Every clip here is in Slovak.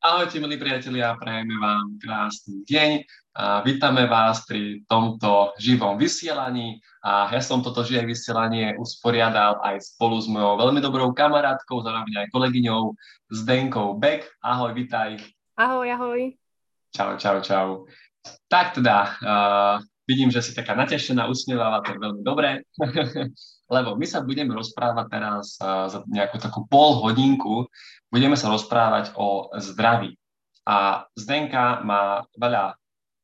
Ahojte, milí priatelia, prajeme vám krásny deň. A vítame vás pri tomto živom vysielaní. A ja som toto živé vysielanie usporiadal aj spolu s mojou veľmi dobrou kamarátkou, zároveň aj kolegyňou Zdenkou Beck. Ahoj, vítaj. Ahoj, ahoj. Čau, čau, čau. Tak teda, uh, vidím, že si taká natešená, usmievala, to je veľmi dobré. Lebo my sa budeme rozprávať teraz za nejakú takú pol hodinku budeme sa rozprávať o zdraví. A Zdenka má veľa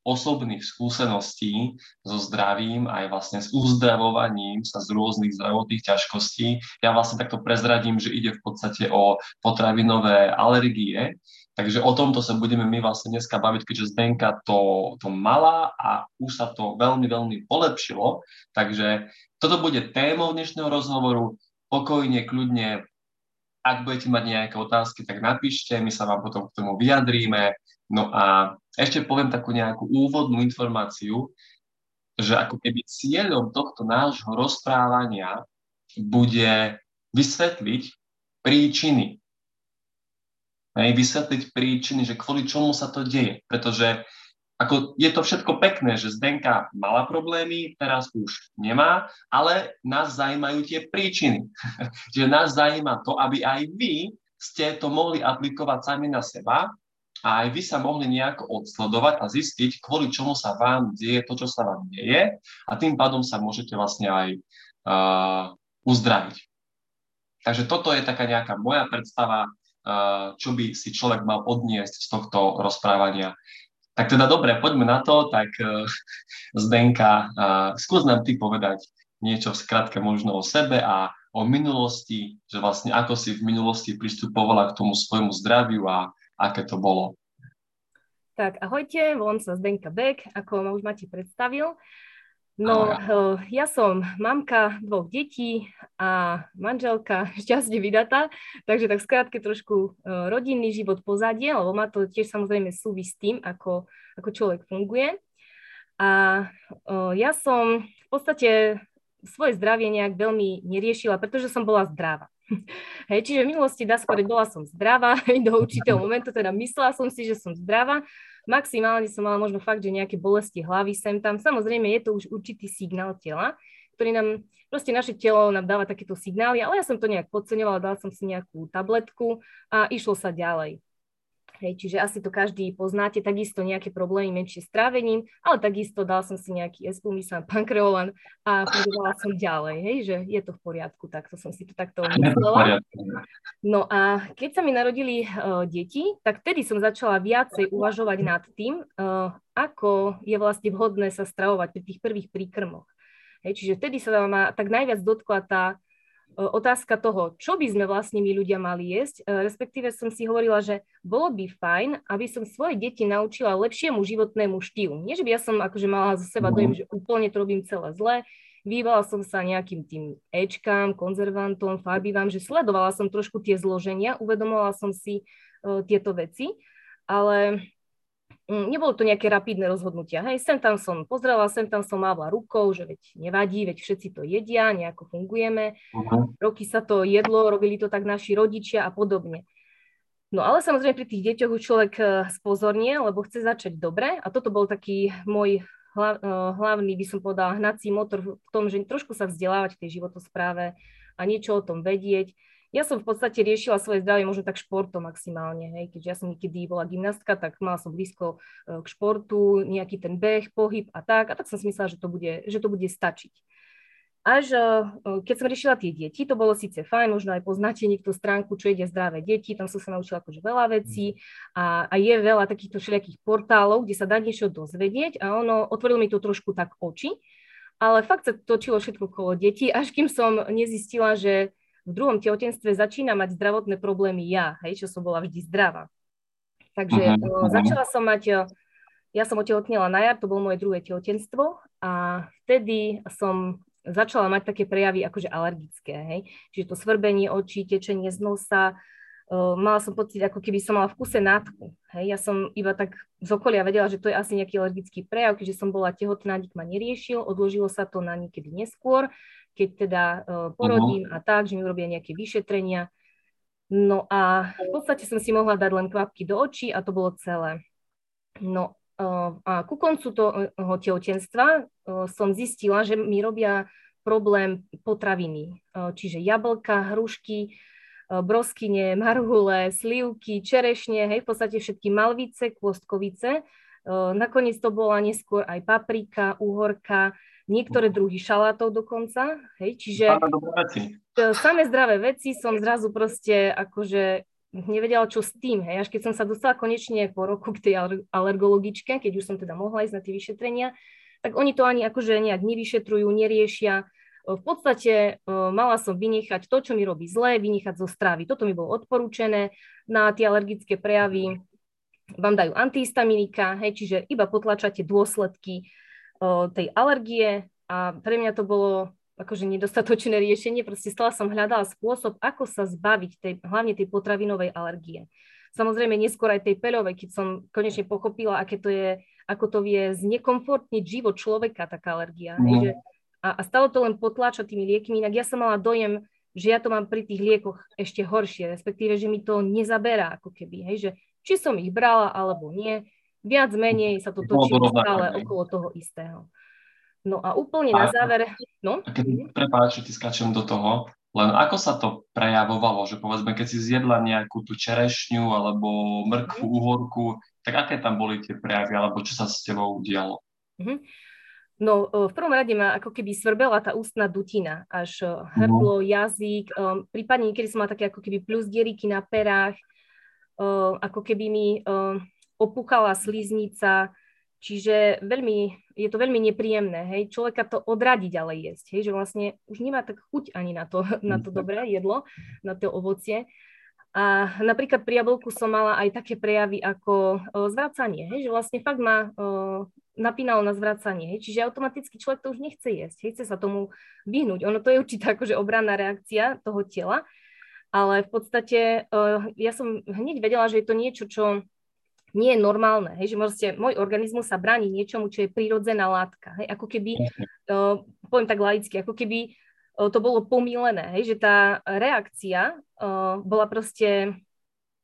osobných skúseností so zdravím, aj vlastne s uzdravovaním sa z rôznych zdravotných ťažkostí. Ja vlastne takto prezradím, že ide v podstate o potravinové alergie, takže o tomto sa budeme my vlastne dneska baviť, keďže Zdenka to, to mala a už sa to veľmi, veľmi polepšilo. Takže toto bude témou dnešného rozhovoru. Pokojne, kľudne ak budete mať nejaké otázky, tak napíšte, my sa vám potom k tomu vyjadríme. No a ešte poviem takú nejakú úvodnú informáciu, že ako keby cieľom tohto nášho rozprávania bude vysvetliť príčiny. Hej, vysvetliť príčiny, že kvôli čomu sa to deje. Pretože ako je to všetko pekné, že Zdenka mala problémy, teraz už nemá, ale nás zajímajú tie príčiny. Čiže nás zajíma to, aby aj vy ste to mohli aplikovať sami na seba a aj vy sa mohli nejako odsledovať a zistiť, kvôli čomu sa vám deje to, čo sa vám deje a tým pádom sa môžete vlastne aj uh, uzdraviť. Takže toto je taká nejaká moja predstava, čo by si človek mal odniesť z tohto rozprávania. Tak teda dobre, poďme na to. Tak uh, Zdenka, skús nám ty povedať niečo v skratke možno o sebe a o minulosti, že vlastne ako si v minulosti pristupovala k tomu svojmu zdraviu a aké to bolo. Tak ahojte, volám sa Zdenka Beck, ako ma už Mati predstavil. No, uh, ja som mamka dvoch detí a manželka šťastne vydatá, takže tak skrátke trošku uh, rodinný život pozadie, lebo má to tiež samozrejme súvisí s tým, ako, ako človek funguje. A uh, ja som v podstate svoje zdravie nejak veľmi neriešila, pretože som bola zdravá. Hej, čiže v minulosti dá skôr bola som zdravá, do určitého momentu teda myslela som si, že som zdravá, Maximálne som mala možno fakt, že nejaké bolesti hlavy sem tam. Samozrejme je to už určitý signál tela, ktorý nám, proste naše telo nám dáva takéto signály, ale ja som to nejak podceňovala, dala som si nejakú tabletku a išlo sa ďalej. Hej, čiže asi to každý poznáte, takisto nejaké problémy menšie s trávením, ale takisto dal som si nejaký espumisan, pankreolan a fungovala som ďalej, hej, že je to v poriadku, takto som si to takto myslela. No a keď sa mi narodili uh, deti, tak vtedy som začala viacej uvažovať nad tým, uh, ako je vlastne vhodné sa stravovať pri tých prvých príkrmoch. Hej, čiže vtedy sa ma tak najviac dotkla tá otázka toho, čo by sme vlastne my ľudia mali jesť, e, respektíve som si hovorila, že bolo by fajn, aby som svoje deti naučila lepšiemu životnému štýlu. Nie, že by ja som akože mala zo seba dojem, že úplne to robím celé zle, Vývala som sa nejakým tým Ečkám, konzervantom, farbivám, že sledovala som trošku tie zloženia, uvedomovala som si uh, tieto veci, ale nebolo to nejaké rapidné rozhodnutia. Hej, sem tam som pozrela, sem tam som mávla rukou, že veď nevadí, veď všetci to jedia, nejako fungujeme. Uh-huh. Roky sa to jedlo, robili to tak naši rodičia a podobne. No ale samozrejme pri tých deťoch už človek eh, spozornie, lebo chce začať dobre a toto bol taký môj eh, hlavný, by som povedala, hnací motor v tom, že trošku sa vzdelávať v tej životospráve a niečo o tom vedieť ja som v podstate riešila svoje zdravie možno tak športom maximálne, hej, keďže ja som niekedy bola gymnastka, tak mala som blízko e, k športu, nejaký ten beh, pohyb a tak, a tak som si myslela, že to bude, že to bude stačiť. Až e, keď som riešila tie deti, to bolo síce fajn, možno aj poznáte niekto stránku, čo ide zdravé deti, tam som sa naučila akože veľa vecí. A, a je veľa takýchto všelijakých portálov, kde sa dá niečo dozvedieť a ono otvorilo mi to trošku tak oči, ale fakt sa točilo všetko okolo detí, až kým som nezistila, že v druhom tehotenstve začína mať zdravotné problémy ja, hej, čo som bola vždy zdravá. Takže uh-huh. začala som mať, eh, ja som otehotnila na jar, to bolo moje druhé tehotenstvo a vtedy som začala mať také prejavy akože alergické, hej. Čiže to svrbenie očí, tečenie z nosa, uh, mala som pocit, ako keby som mala v kuse nátku. Hej. Ja som iba tak z okolia vedela, že to je asi nejaký alergický prejav, keďže som bola tehotná, nik ma neriešil, odložilo sa to na niekedy neskôr keď teda uh, porodím uh-huh. a tak, že mi urobia nejaké vyšetrenia. No a v podstate som si mohla dať len kvapky do očí a to bolo celé. No a ku koncu toho tehotenstva som zistila, že mi robia problém potraviny, čiže jablka, hrušky, broskyne, marhule, slivky, čerešne, hej, v podstate všetky malvice, kôstkovice. Nakoniec to bola neskôr aj paprika, uhorka, niektoré druhy šalátov dokonca, hej, čiže samé zdravé veci som zrazu proste akože nevedela, čo s tým, hej, až keď som sa dostala konečne po roku k tej alergologičke, keď už som teda mohla ísť na tie vyšetrenia, tak oni to ani akože nejak nevyšetrujú, neriešia, v podstate mala som vynechať to, čo mi robí zlé, vynechať zo strávy. Toto mi bolo odporúčené na tie alergické prejavy. Vám dajú antihistaminika, hej, čiže iba potlačate dôsledky tej alergie a pre mňa to bolo akože nedostatočné riešenie. Proste stále som hľadala spôsob, ako sa zbaviť tej, hlavne tej potravinovej alergie. Samozrejme neskôr aj tej peľovej, keď som konečne pochopila, aké to je, ako to vie znekomfortniť život človeka, taká alergia. Mm. Že a, a stalo to len potláčať tými liekmi, inak ja som mala dojem, že ja to mám pri tých liekoch ešte horšie, respektíve, že mi to nezaberá ako keby, hej, že či som ich brala alebo nie, viac menej sa to točí stále okolo toho istého. No a úplne a, na záver... No? Keď, prepáč, že ti skáčem do toho, len ako sa to prejavovalo, že povedzme, keď si zjedla nejakú tú čerešňu alebo mrkvu, mm. uhorku, tak aké tam boli tie prejavy, alebo čo sa s tebou dialo? Mm-hmm. No v prvom rade ma ako keby svrbela tá ústna dutina, až hrdlo, no. jazyk, um, prípadne niekedy som mala také ako keby plus dieriky na perách, uh, ako keby mi uh, opúchala sliznica, čiže veľmi, je to veľmi nepríjemné, hej, človeka to odradí ďalej jesť, hej, že vlastne už nemá tak chuť ani na to, na to dobré jedlo, na to ovocie. A napríklad pri jablku som mala aj také prejavy ako uh, zvracanie, hej, že vlastne fakt ma uh, napínalo na zvracanie. Hej. Čiže automaticky človek to už nechce jesť, hej, chce sa tomu vyhnúť. Ono to je určitá akože obranná reakcia toho tela, ale v podstate uh, ja som hneď vedela, že je to niečo, čo nie je normálne, hej, že vlastne môj organizmus sa bráni niečomu, čo je prírodzená látka. Hej, ako keby, uh, poviem tak laicky, ako keby uh, to bolo pomílené, hej, že tá reakcia uh, bola proste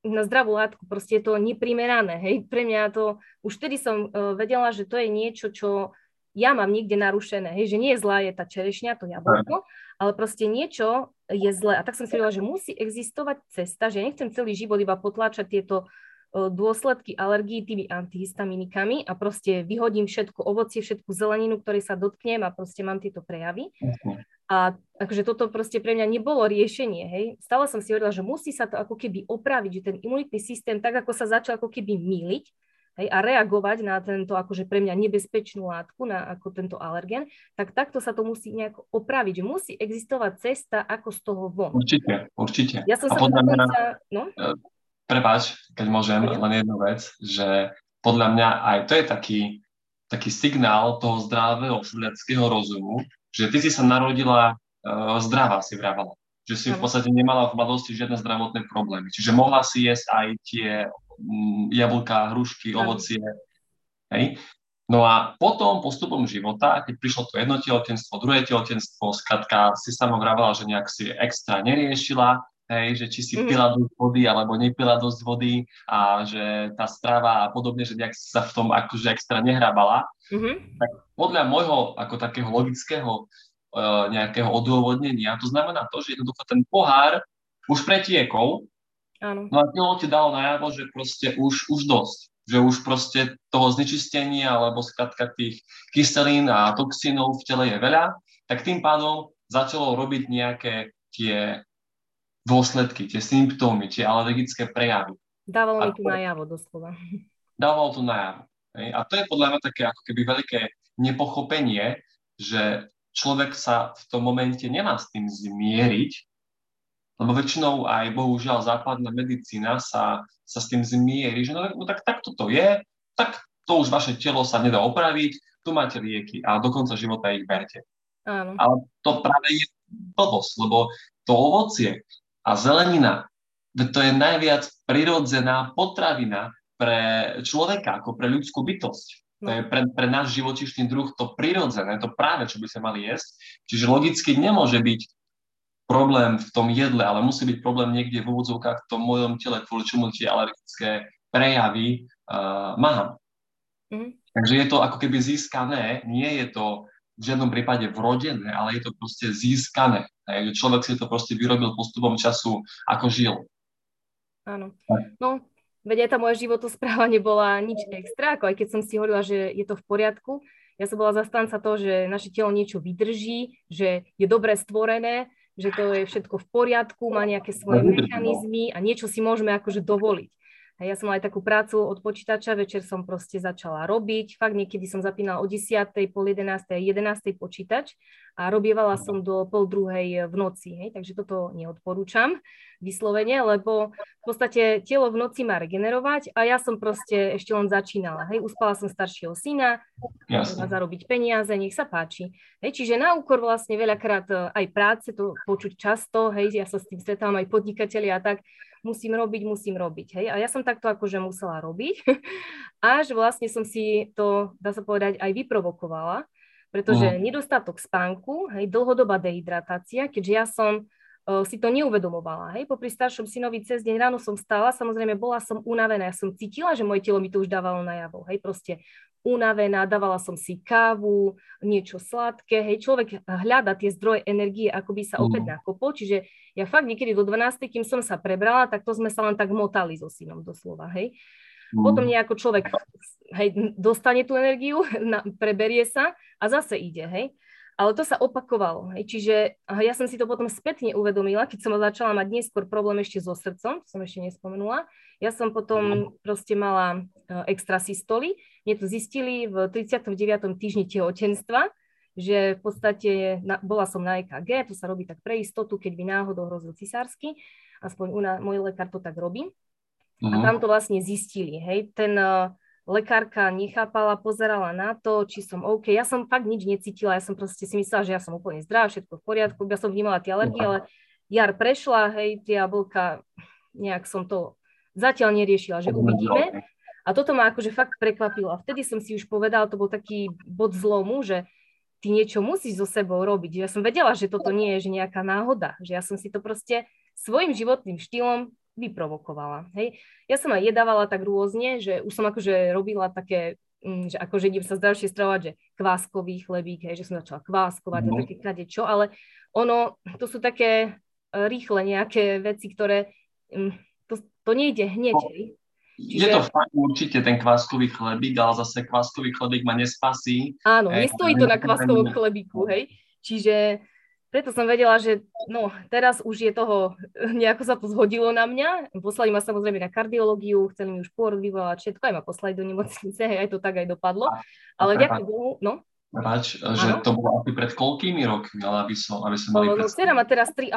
na zdravú látku, proste je to neprimerané, hej, pre mňa to, už vtedy som uh, vedela, že to je niečo, čo ja mám niekde narušené, hej, že nie je zlá je tá čerešňa, to jablko, ale proste niečo je zlé. A tak som si vedela, že musí existovať cesta, že ja nechcem celý život iba potláčať tieto dôsledky alergii tými antihistaminikami a proste vyhodím všetko ovocie, všetku zeleninu, ktorej sa dotknem a proste mám tieto prejavy. Uh-huh. A akože toto proste pre mňa nebolo riešenie, hej. Stále som si hovorila, že musí sa to ako keby opraviť, že ten imunitný systém tak, ako sa začal ako keby míliť, hej, a reagovať na tento akože pre mňa nebezpečnú látku, na ako tento alergen, tak takto sa to musí nejako opraviť, že musí existovať cesta, ako z toho von. Určite, určite. Ja som a sa podľa mňa, no? Prepáč, keď môžem, len jednu vec, že podľa mňa aj to je taký, taký signál toho zdravého sedliackého rozumu, že ty si sa narodila uh, zdravá, si vravala. Že si v podstate nemala v mladosti žiadne zdravotné problémy. Čiže mohla si jesť aj tie um, jablká, hrušky, ovocie. Hej? No a potom postupom života, keď prišlo to jedno tehotenstvo, druhé tehotenstvo, skratka si sama vravala, že nejak si extra neriešila, hej, že či si mm-hmm. pila dosť vody alebo nepila dosť vody a že tá strava a podobne, že nejak sa v tom akože extra nehrabala, mm-hmm. tak podľa môjho ako takého logického uh, nejakého odôvodnenia, to znamená to, že jednoducho ten pohár už pretiekol, Áno. no a telo ti dalo najavo, že proste už, už dosť, že už proste toho znečistenia alebo skratka tých kyselín a toxínov v tele je veľa, tak tým pádom začalo robiť nejaké tie dôsledky, tie symptómy, tie alergické prejavy. Dávalo mi tu najavo doslova. Dávalo tu najavo. A to je podľa mňa také ako keby veľké nepochopenie, že človek sa v tom momente nemá s tým zmieriť, lebo väčšinou aj bohužiaľ západná medicína sa, sa s tým zmierí, že no, no tak takto to je, tak to už vaše telo sa nedá opraviť, tu máte lieky a do konca života ich berte. Áno. Ale to práve je blbosť, lebo to ovocie, a zelenina, to je najviac prirodzená potravina pre človeka, ako pre ľudskú bytosť. To je pre, pre náš živočišný druh to prirodzené, to práve, čo by sme mali jesť. Čiže logicky nemôže byť problém v tom jedle, ale musí byť problém niekde v úvodzovkách v tom mojom tele, kvôli čomu tie alergické prejavy uh, mám. Mm. Takže je to ako keby získané, nie je to v žiadnom prípade vrodené, ale je to proste získané. Hej, človek si to proste vyrobil postupom času, ako žil. Áno. No, veď aj tá moja životospráva nebola nič extra, ako aj keď som si hovorila, že je to v poriadku. Ja som bola zastanca toho, že naše telo niečo vydrží, že je dobre stvorené, že to je všetko v poriadku, má nejaké svoje mechanizmy a niečo si môžeme akože dovoliť. A ja som mala aj takú prácu od počítača, večer som proste začala robiť. Fakt niekedy som zapínala o 10. pol 11. 11. počítač a robievala som do pol druhej v noci. Hej? Takže toto neodporúčam vyslovene, lebo v podstate telo v noci má regenerovať a ja som proste ešte len začínala. Hej? Uspala som staršieho syna, Jasne. zarobiť peniaze, nech sa páči. Hej? Čiže na úkor vlastne veľakrát e, aj práce, to počuť často, hej? ja sa s tým stretávam aj podnikateľi a tak, musím robiť, musím robiť. Hej? A ja som takto akože musela robiť, až vlastne som si to, dá sa povedať, aj vyprovokovala, pretože uh. nedostatok spánku, hej, dlhodobá dehydratácia, keďže ja som uh, si to neuvedomovala. Hej, popri staršom synovi cez deň ráno som stála, samozrejme bola som unavená, ja som cítila, že moje telo mi to už dávalo najavo. Hej, proste unavená, dávala som si kávu, niečo sladké, hej, človek hľada tie zdroje energie, ako by sa opäť nakopol, čiže ja fakt niekedy do 12, kým som sa prebrala, tak to sme sa len tak motali so synom doslova, hej. Mm. Potom nejako človek hej, dostane tú energiu, na, preberie sa a zase ide, hej. Ale to sa opakovalo. Hej. Čiže ja som si to potom spätne uvedomila, keď som začala mať neskôr problém ešte so srdcom, som ešte nespomenula. Ja som potom proste mala e, extra systoly. Mne to zistili v 39. týždni tehotenstva, že v podstate na, bola som na EKG, to sa robí tak pre istotu, keď by náhodou hrozil cisársky, aspoň u na, môj lekár to tak robí. Uh-huh. A mhm. tam to vlastne zistili, hej, ten uh, lekárka nechápala, pozerala na to, či som OK. Ja som fakt nič necítila, ja som proste si myslela, že ja som úplne zdravá, všetko v poriadku, ja som vnímala tie alergie, ale jar prešla, hej, tie jablka, nejak som to zatiaľ neriešila, že uvidíme. A toto ma akože fakt prekvapilo. A vtedy som si už povedala, to bol taký bod zlomu, že ty niečo musíš so sebou robiť. Ja som vedela, že toto nie je že nejaká náhoda, že ja som si to proste svojim životným štýlom vyprovokovala. Hej. Ja som aj jedávala tak rôzne, že už som akože robila také, mm, že akože idem sa zdravšie stravovať, že kváskový chlebík, hej, že som začala kváskovať no. a také kade čo, ale ono, to sú také e, rýchle nejaké veci, ktoré mm, to, nejde hneď, no. hej. Čiže... Je to fakt určite ten kváskový chlebík, ale zase kváskový chlebík ma nespasí. Áno, nestojí to na kváskovom chlebíku, hej. Čiže preto som vedela, že no, teraz už je toho, nejako sa to zhodilo na mňa. Poslali ma samozrejme na kardiológiu, chceli mi už pôrod vyvolať všetko, aj ma poslali do nemocnice, hej, aj to tak aj dopadlo. Ale ďakujem Bohu, no. Prepač, že to bolo asi pred koľkými rokmi, ale aby som, aby som mali no, no, má teraz 3,5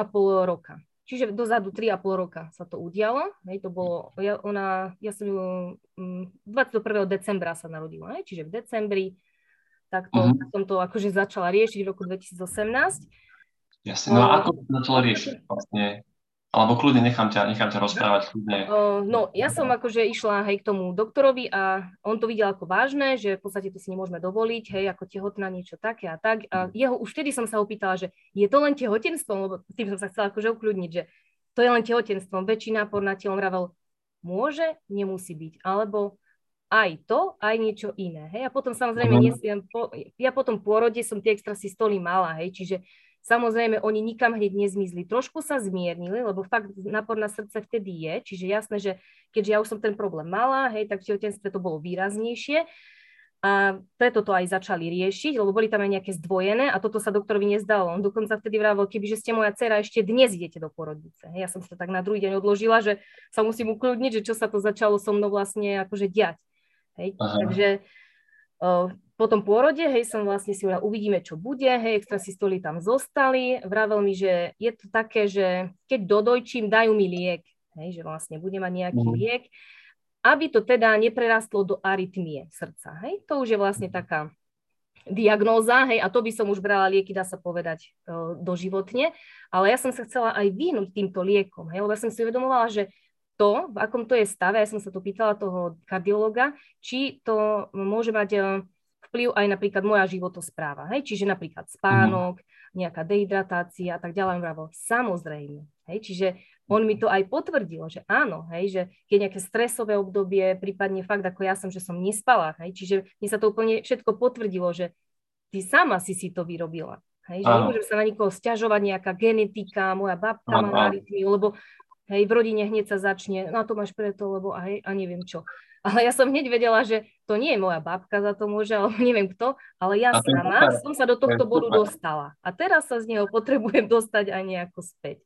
roka. Čiže dozadu 3,5 roka sa to udialo. Hej, to bolo, ja, ona, ja som ju 21. Mm, decembra sa narodila, hej, čiže v decembri takto uh-huh. som to akože začala riešiť v roku 2018. Jasne, no a ako to začala riešiť vlastne? Alebo kľudne nechám ťa, nechám ťa rozprávať kľudne. Uh, no, ja som akože išla hej k tomu doktorovi a on to videl ako vážne, že v podstate to si nemôžeme dovoliť, hej, ako tehotná niečo také a tak. A jeho už vtedy som sa opýtala, že je to len tehotenstvom, lebo tým som sa chcela akože ukľudniť, že to je len tehotenstvom. Väčšina por na telom vravel, môže, nemusí byť. Alebo aj to, aj niečo iné. Hej? A potom samozrejme, uh-huh. nesiem, po, ja potom pôrode som tie extra systoly mala, hej, čiže Samozrejme, oni nikam hneď nezmizli. Trošku sa zmiernili, lebo fakt napor na srdce vtedy je, čiže jasné, že keďže ja už som ten problém mala, hej, tak v tehotenstve to bolo výraznejšie. A preto to aj začali riešiť, lebo boli tam aj nejaké zdvojené a toto sa doktorovi nezdalo. On dokonca vtedy vravel, keby že ste moja dcera, ešte dnes idete do porodnice. Ja som sa tak na druhý deň odložila, že sa musím ukludniť, že čo sa to začalo so mnou vlastne akože diať. Hej. Takže po tom pôrode, hej, som vlastne si hovorila, uvidíme, čo bude, hej, extra systoly tam zostali. Vravel mi, že je to také, že keď dodojčím, dajú mi liek, hej, že vlastne bude mať nejaký mm. liek, aby to teda neprerastlo do arytmie srdca, hej. To už je vlastne taká diagnóza, hej, a to by som už brala lieky, dá sa povedať, e, doživotne, ale ja som sa chcela aj vyhnúť týmto liekom, hej, lebo ja som si uvedomovala, že to, v akom to je stave, ja som sa to pýtala toho kardiologa, či to môže mať e, vplyv aj napríklad moja životospráva, hej, čiže napríklad spánok, mm-hmm. nejaká dehydratácia a tak ďalej. Bravo, samozrejme, hej, čiže on mi to aj potvrdil, že áno, hej, že je nejaké stresové obdobie, prípadne fakt ako ja som, že som nespala, hej, čiže mi sa to úplne všetko potvrdilo, že ty sama si si to vyrobila. Hej, že nemôžem sa na nikoho stiažovať, nejaká genetika, moja babka má rytmy, lebo hej, v rodine hneď sa začne, no to máš preto, lebo a, hej, a neviem čo. Ale ja som hneď vedela, že to nie je moja babka za to môže, alebo neviem kto, ale ja sama som sa do tohto bodu dostala. A teraz sa z neho potrebujem dostať aj nejako späť.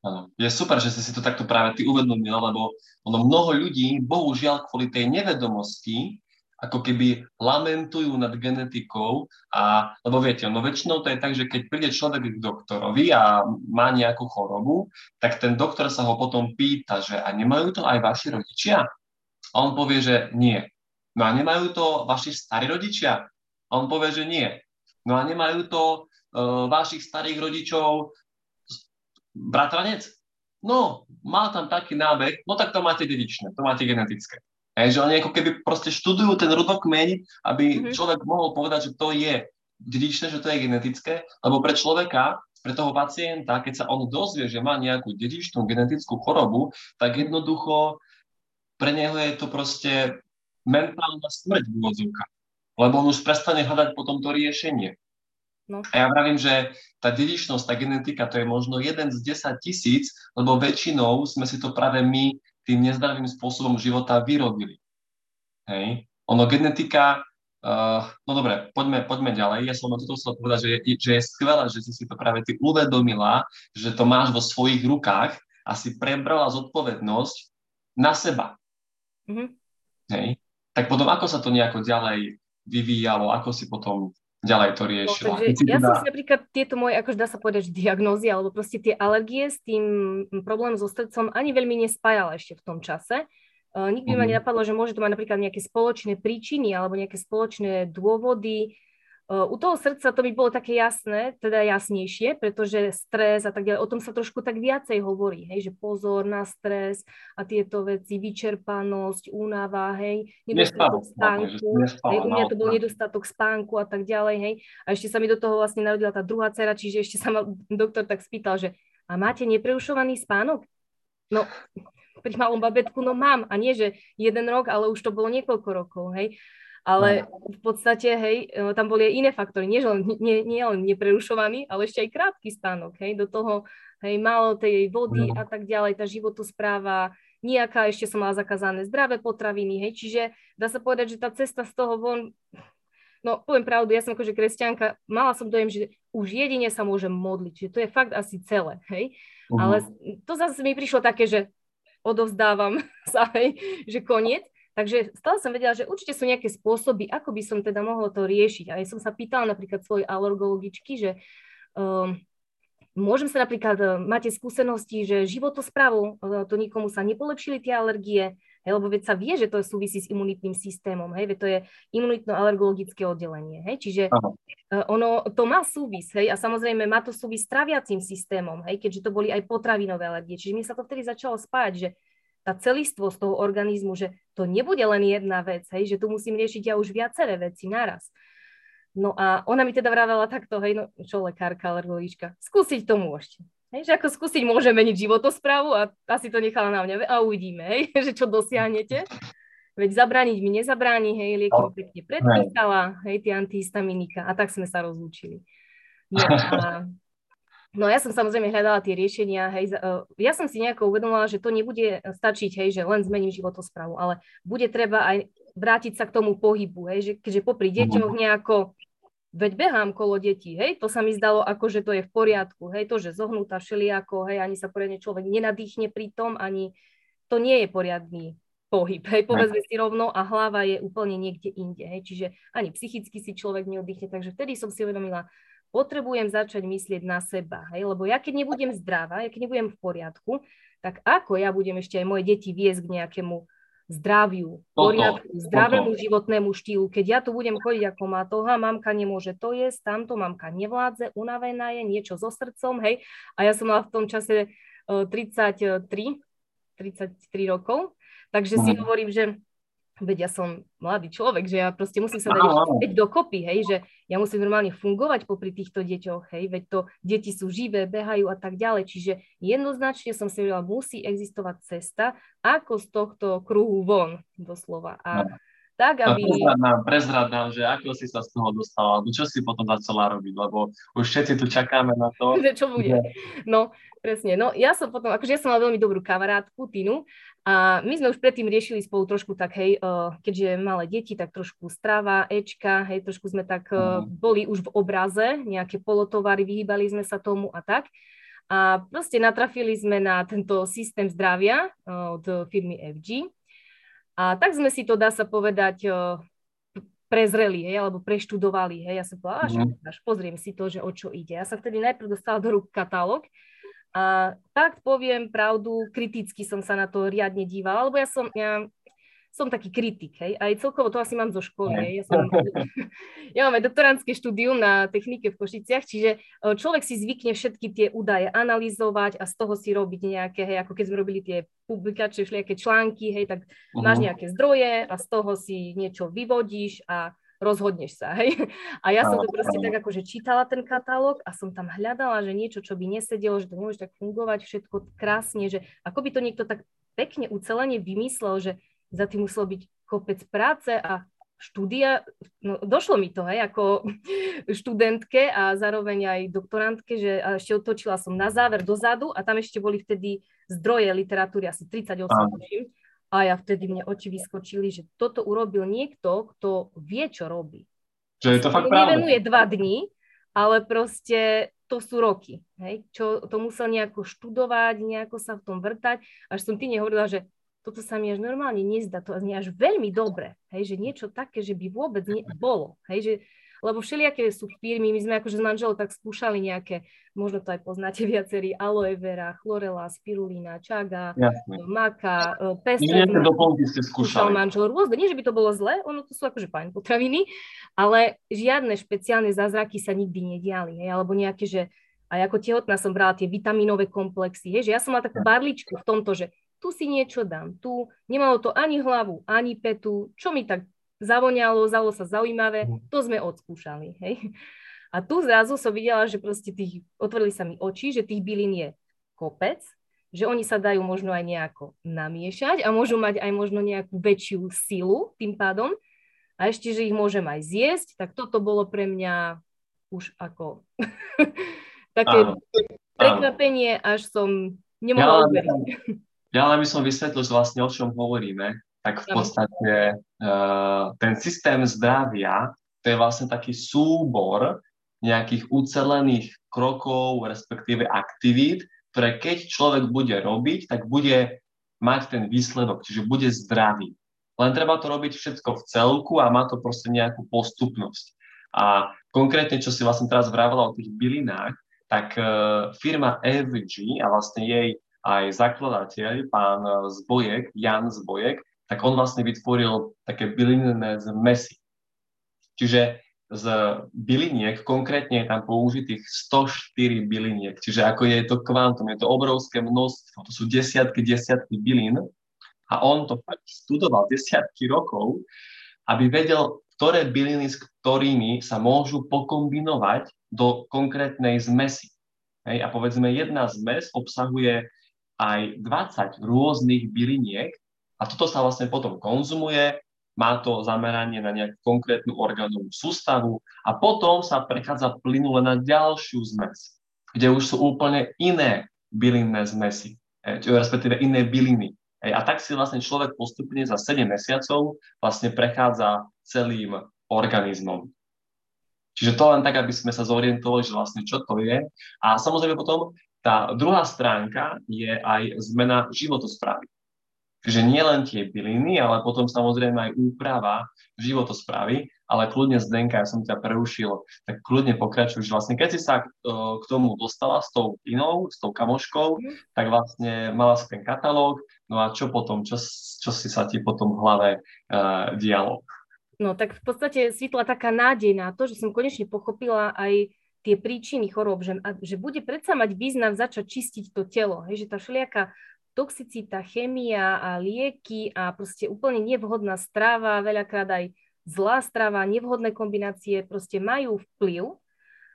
Áno. Je super, že si si to takto práve ty uvedomila, lebo ono mnoho ľudí, bohužiaľ, kvôli tej nevedomosti, ako keby lamentujú nad genetikou a, lebo viete, no väčšinou to je tak, že keď príde človek k doktorovi a má nejakú chorobu, tak ten doktor sa ho potom pýta, že a nemajú to aj vaši rodičia? A on povie, že nie. No a nemajú to vaši starí rodičia? A on povie, že nie. No a nemajú to uh, vašich starých rodičov bratranec? No, má tam taký nábeh, no tak to máte dedičné, to máte genetické. Hej, že oni ako keby proste študujú ten rodokmeň, aby mm-hmm. človek mohol povedať, že to je dedičné, že to je genetické, lebo pre človeka, pre toho pacienta, keď sa on dozvie, že má nejakú dedičnú genetickú chorobu, tak jednoducho pre neho je to proste mentálna smrť v úvodzovkách. Lebo on už prestane hľadať potom to riešenie. No. A ja vravím, že tá dedičnosť, tá genetika, to je možno jeden z 10 tisíc, lebo väčšinou sme si to práve my tým nezdravým spôsobom života vyrobili. Hej. Ono genetika, uh, no dobre, poďme, poďme ďalej. Ja som na toto chcel povedať, že je, že je skvelé, že si si to práve ty uvedomila, že to máš vo svojich rukách a si prebrala zodpovednosť na seba. Mm-hmm. Hej. Tak potom ako sa to nejako ďalej vyvíjalo, ako si potom ďalej to riešila. No, takže ja teda... som si napríklad tieto moje, akože dá sa povedať, že diagnózy, alebo proste tie alergie s tým problémom so srdcom ani veľmi nespájala ešte v tom čase. Uh, nikdy mm-hmm. ma mhm. nenapadlo, že môže to mať napríklad nejaké spoločné príčiny alebo nejaké spoločné dôvody, u toho srdca to by bolo také jasné, teda jasnejšie, pretože stres a tak ďalej, o tom sa trošku tak viacej hovorí, hej, že pozor na stres a tieto veci, vyčerpanosť, únava, hej, nedostatok spánku, hej, u mňa to bol nedostatok spánku a tak ďalej, hej, a ešte sa mi do toho vlastne narodila tá druhá dcera, čiže ešte sa ma doktor tak spýtal, že a máte nepreušovaný spánok? No, pri malom babetku, no mám, a nie, že jeden rok, ale už to bolo niekoľko rokov, hej, ale v podstate, hej, e, tam boli aj iné faktory, nie, len, nie, nie len neprerušovaný, ale ešte aj krátky spánok, hej, do toho, hej, málo tej vody a tak ďalej, tá životospráva, nejaká, ešte som mala zakázané zdravé potraviny, hej, čiže dá sa povedať, že tá cesta z toho von, no poviem pravdu, ja som akože kresťanka, mala som dojem, že už jedine sa môžem modliť, že to je fakt asi celé, hej, uh-huh. ale to zase mi prišlo také, že odovzdávam sa, hej, že koniec, Takže stále som vedela, že určite sú nejaké spôsoby, ako by som teda mohla to riešiť. A ja som sa pýtala napríklad svojej alergologičky, že um, môžem sa napríklad, uh, máte skúsenosti, že životosprávu, uh, to nikomu sa nepolepšili tie alergie, hej, lebo veď sa vie, že to súvisí s imunitným systémom, hej, veď to je imunitno-alergologické oddelenie, hej, čiže uh, ono, to má súvis, hej, a samozrejme má to súvis s traviacím systémom, hej, keďže to boli aj potravinové alergie, čiže mi sa to vtedy začalo spájať, že tá celistvosť toho organizmu, že to nebude len jedna vec, hej, že tu musím riešiť ja už viaceré veci naraz. No a ona mi teda vravela takto, hej, no čo lekárka, alergolíčka, skúsiť to môžete. Hej, že ako skúsiť môže meniť životosprávu a asi to nechala na mňa a uvidíme, hej, že čo dosiahnete. Veď zabrániť mi nezabráni, hej, lieky mi pekne predpísala, hej, tie antihistaminika a tak sme sa rozlúčili. No a No ja som samozrejme hľadala tie riešenia, hej, e, ja som si nejako uvedomila, že to nebude stačiť, hej, že len zmením životosprávu, ale bude treba aj vrátiť sa k tomu pohybu, hej, že keďže popri deťoch nejako, veď behám kolo detí, hej, to sa mi zdalo ako, že to je v poriadku, hej, to, že zohnutá všelijako, hej, ani sa poriadne človek nenadýchne pri tom, ani to nie je poriadný pohyb, hej, povedzme si rovno a hlava je úplne niekde inde, hej, čiže ani psychicky si človek neoddychne, takže vtedy som si uvedomila, potrebujem začať myslieť na seba, hej? lebo ja keď nebudem zdravá, ja keď nebudem v poriadku, tak ako ja budem ešte aj moje deti viesť k nejakému zdraviu, poriadku, zdravému životnému štýlu. Keď ja tu budem chodiť ako matoha, mamka nemôže to jesť, tamto mamka nevládze, unavená je, niečo so srdcom, hej. A ja som mala v tom čase 33, 33 rokov, takže si mhm. hovorím, že veď ja som mladý človek, že ja proste musím sa dať ešte dokopy, hej, že ja musím normálne fungovať popri týchto deťoch, hej, veď to deti sú živé, behajú a tak ďalej, čiže jednoznačne som si vedela, musí existovať cesta, ako z tohto kruhu von, doslova. A no. Tak, aby... Prezrad nám, prezrad nám, že ako si sa z toho dostala, alebo čo si potom začala robiť, lebo už všetci tu čakáme na to. že čo bude. No, presne. No, ja som potom, akože ja som mala veľmi dobrú kamarátku, Tinu, a my sme už predtým riešili spolu trošku tak, hej, keďže malé deti, tak trošku strava, Ečka, hej, trošku sme tak mm. boli už v obraze, nejaké polotovary, vyhýbali sme sa tomu a tak. A proste natrafili sme na tento systém zdravia od firmy FG. A tak sme si to, dá sa povedať, prezreli, hej, alebo preštudovali. Hej. Ja som povedala, až, až pozriem si to, že o čo ide. Ja sa vtedy najprv dostala do rúk katalóg a tak poviem pravdu, kriticky som sa na to riadne dívala, lebo ja som, ja som taký kritik, hej, aj celkovo to asi mám zo školy, hej. Ja, som, ja mám aj doktorantské štúdium na technike v Košiciach, čiže e, človek si zvykne všetky tie údaje analyzovať a z toho si robiť nejaké, hej, ako keď sme robili tie publikačné všelijaké články, hej, tak uh-huh. máš nejaké zdroje a z toho si niečo vyvodíš a rozhodneš sa, hej. A ja som to proste tak akože čítala ten katalóg a som tam hľadala, že niečo, čo by nesedelo, že to nemôže tak fungovať, všetko krásne, že ako by to niekto tak pekne ucelenie vymyslel, že za tým muselo byť kopec práce a štúdia, no došlo mi to, hej, ako študentke a zároveň aj doktorantke, že ešte otočila som na záver dozadu a tam ešte boli vtedy zdroje literatúry, asi 38, tuším. A ja vtedy mne oči vyskočili, že toto urobil niekto, kto vie, čo robí. Že je to fakt pravda. Nevenuje dva dní, ale proste to sú roky. Hej? Čo to musel nejako študovať, nejako sa v tom vrtať. Až som ty nehovorila, že toto sa mi až normálne nezdá, to znie až veľmi dobre, hej, že niečo také, že by vôbec nie, bolo, hej, že lebo všelijaké sú firmy, my sme akože s manželou tak skúšali nejaké, možno to aj poznáte viacerí, aloe vera, chlorela, spirulína, čaga, Jasne. maka, e, pestre. Nie, doplnky ste skúšali. manžel rôzne, nie, že by to bolo zlé, ono to sú akože fajn potraviny, ale žiadne špeciálne zázraky sa nikdy nediali, hej, alebo nejaké, že aj ako tehotná som brala tie vitamínové komplexy, hej, že ja som mala takú barličku v tomto, že tu si niečo dám, tu nemalo to ani hlavu, ani petu, čo mi tak zavoňalo, zalo sa zaujímavé, mhm. to sme odskúšali. Hej. A tu zrazu som videla, že proste tých, otvorili sa mi oči, že tých bylín je kopec, že oni sa dajú možno aj nejako namiešať a môžu mať aj možno nejakú väčšiu silu tým pádom. A ešte, že ich môžem aj zjesť, tak toto bolo pre mňa už ako také áno, prekvapenie, až som nemohla ja. Ja len by som vysvetlil, že vlastne o čom hovoríme tak v podstate uh, ten systém zdravia, to je vlastne taký súbor nejakých ucelených krokov, respektíve aktivít, ktoré keď človek bude robiť, tak bude mať ten výsledok, čiže bude zdravý. Len treba to robiť všetko v celku a má to proste nejakú postupnosť. A konkrétne, čo si vlastne teraz vravela o tých bylinách, tak uh, firma FG a vlastne jej aj zakladateľ, pán Zbojek, Jan Zbojek, tak on vlastne vytvoril také bylinné zmesy. Čiže z byliniek, konkrétne je tam použitých 104 byliniek, čiže ako je to kvantum, je to obrovské množstvo, to sú desiatky, desiatky bylín a on to fakt studoval desiatky rokov, aby vedel, ktoré byliny s ktorými sa môžu pokombinovať do konkrétnej zmesi. Hej, a povedzme, jedna zmes obsahuje aj 20 rôznych byliniek a toto sa vlastne potom konzumuje, má to zameranie na nejakú konkrétnu orgánovú sústavu a potom sa prechádza plynule na ďalšiu zmes, kde už sú úplne iné bylinné zmesy, eh, respektíve iné byliny. A tak si vlastne človek postupne za 7 mesiacov vlastne prechádza celým organizmom. Čiže to len tak, aby sme sa zorientovali, že vlastne čo to je. A samozrejme potom tá druhá stránka je aj zmena životosprávy. Čiže nie len tie byliny, ale potom samozrejme aj úprava životosprávy, ale kľudne Zdenka, ja som ťa prerušil, tak kľudne pokračuj, že vlastne keď si sa k tomu dostala s tou inou, s tou kamoškou, mm. tak vlastne mala si ten katalóg, no a čo potom, čo, čo si sa ti potom v hlave uh, dialo? No tak v podstate svitla taká nádej na to, že som konečne pochopila aj tie príčiny chorób, že, že bude predsa mať význam začať čistiť to telo, hej, že tá všelijaká toxicita, chémia a lieky a proste úplne nevhodná strava, veľakrát aj zlá strava, nevhodné kombinácie proste majú vplyv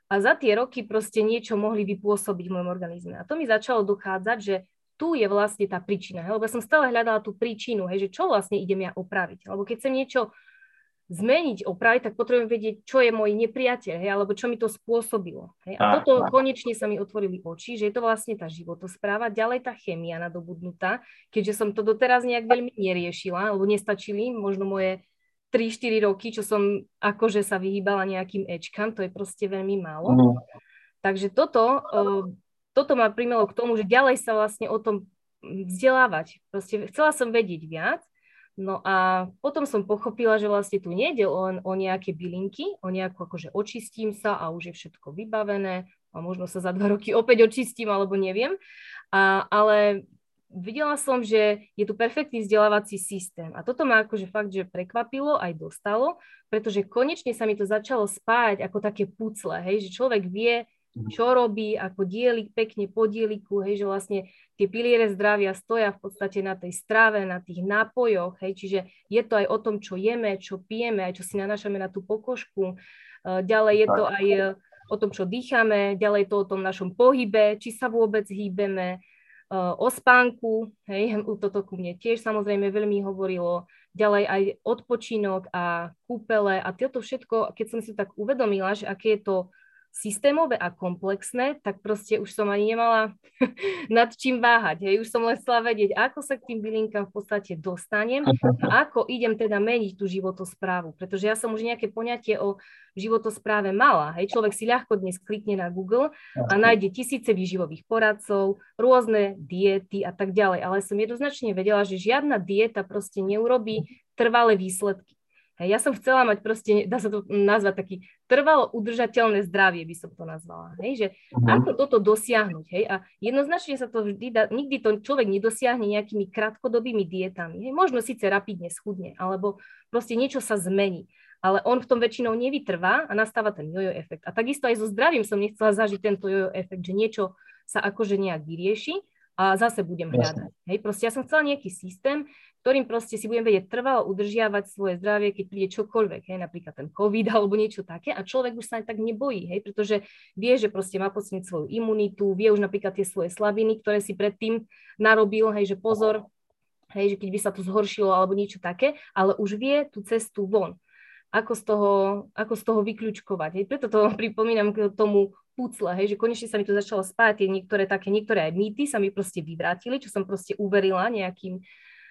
a za tie roky proste niečo mohli vypôsobiť v mojom organizme. A to mi začalo dochádzať, že tu je vlastne tá príčina, hej? lebo som stále hľadala tú príčinu, hej, že čo vlastne idem ja opraviť. Lebo keď chcem niečo zmeniť, opraviť, tak potrebujem vedieť, čo je môj nepriateľ, hej, alebo čo mi to spôsobilo. Hej. A toto konečne sa mi otvorili oči, že je to vlastne tá životospráva, ďalej tá chemia nadobudnutá, keďže som to doteraz nejak veľmi neriešila, alebo nestačili možno moje 3-4 roky, čo som akože sa vyhýbala nejakým ečkam, to je proste veľmi málo. Mm. Takže toto, toto ma primelo k tomu, že ďalej sa vlastne o tom vzdelávať. Proste chcela som vedieť viac, No a potom som pochopila, že vlastne tu nejde len o nejaké bylinky, o nejakú akože očistím sa a už je všetko vybavené a možno sa za dva roky opäť očistím alebo neviem. A, ale videla som, že je tu perfektný vzdelávací systém. A toto ma akože fakt, že prekvapilo, aj dostalo, pretože konečne sa mi to začalo spájať ako také pucle, hej, že človek vie. Čo robí, ako dielik pekne po dieliku, hej, že vlastne tie piliere zdravia stoja v podstate na tej strave, na tých nápojoch, hej, čiže je to aj o tom, čo jeme, čo pijeme, aj čo si nanášame na tú pokožku, ďalej je to aj e, o tom, čo dýchame, ďalej je to o tom našom pohybe, či sa vôbec hýbeme, e, o spánku, hej, toto ku mne tiež samozrejme veľmi hovorilo, ďalej aj odpočinok a kúpele a toto všetko, keď som si tak uvedomila, že aké je to systémové a komplexné, tak proste už som ani nemala nad čím váhať. Hej. Už som chcela vedieť, ako sa k tým bylinkám v podstate dostanem a ako idem teda meniť tú životosprávu. Pretože ja som už nejaké poňatie o životospráve mala. Hej. Človek si ľahko dnes klikne na Google a nájde tisíce výživových poradcov, rôzne diety a tak ďalej. Ale som jednoznačne vedela, že žiadna dieta proste neurobí trvalé výsledky. Ja som chcela mať proste, dá sa to nazvať taký trvalo udržateľné zdravie, by som to nazvala. Hej, že uh-huh. ako toto dosiahnuť. Hej, a jednoznačne sa to vždy dá, nikdy to človek nedosiahne nejakými krátkodobými dietami. Hej, možno síce rapidne schudne, alebo proste niečo sa zmení. Ale on v tom väčšinou nevytrvá a nastáva ten jojo efekt. A takisto aj so zdravím som nechcela zažiť tento jojo efekt, že niečo sa akože nejak vyrieši a zase budem hľadať. Hej, proste ja som chcela nejaký systém, ktorým proste si budem vedieť trvalo udržiavať svoje zdravie, keď príde čokoľvek, hej, napríklad ten COVID alebo niečo také a človek už sa tak nebojí, hej, pretože vie, že proste má pocniť svoju imunitu, vie už napríklad tie svoje slabiny, ktoré si predtým narobil, hej, že pozor, hej, že keď by sa to zhoršilo alebo niečo také, ale už vie tú cestu von ako z toho, ako z toho vyklúčkovať. Hej. Preto to pripomínam k tomu púcle, hej, že konečne sa mi to začalo spájať, tie niektoré také, niektoré aj mýty sa mi proste vyvrátili, čo som proste uverila nejakým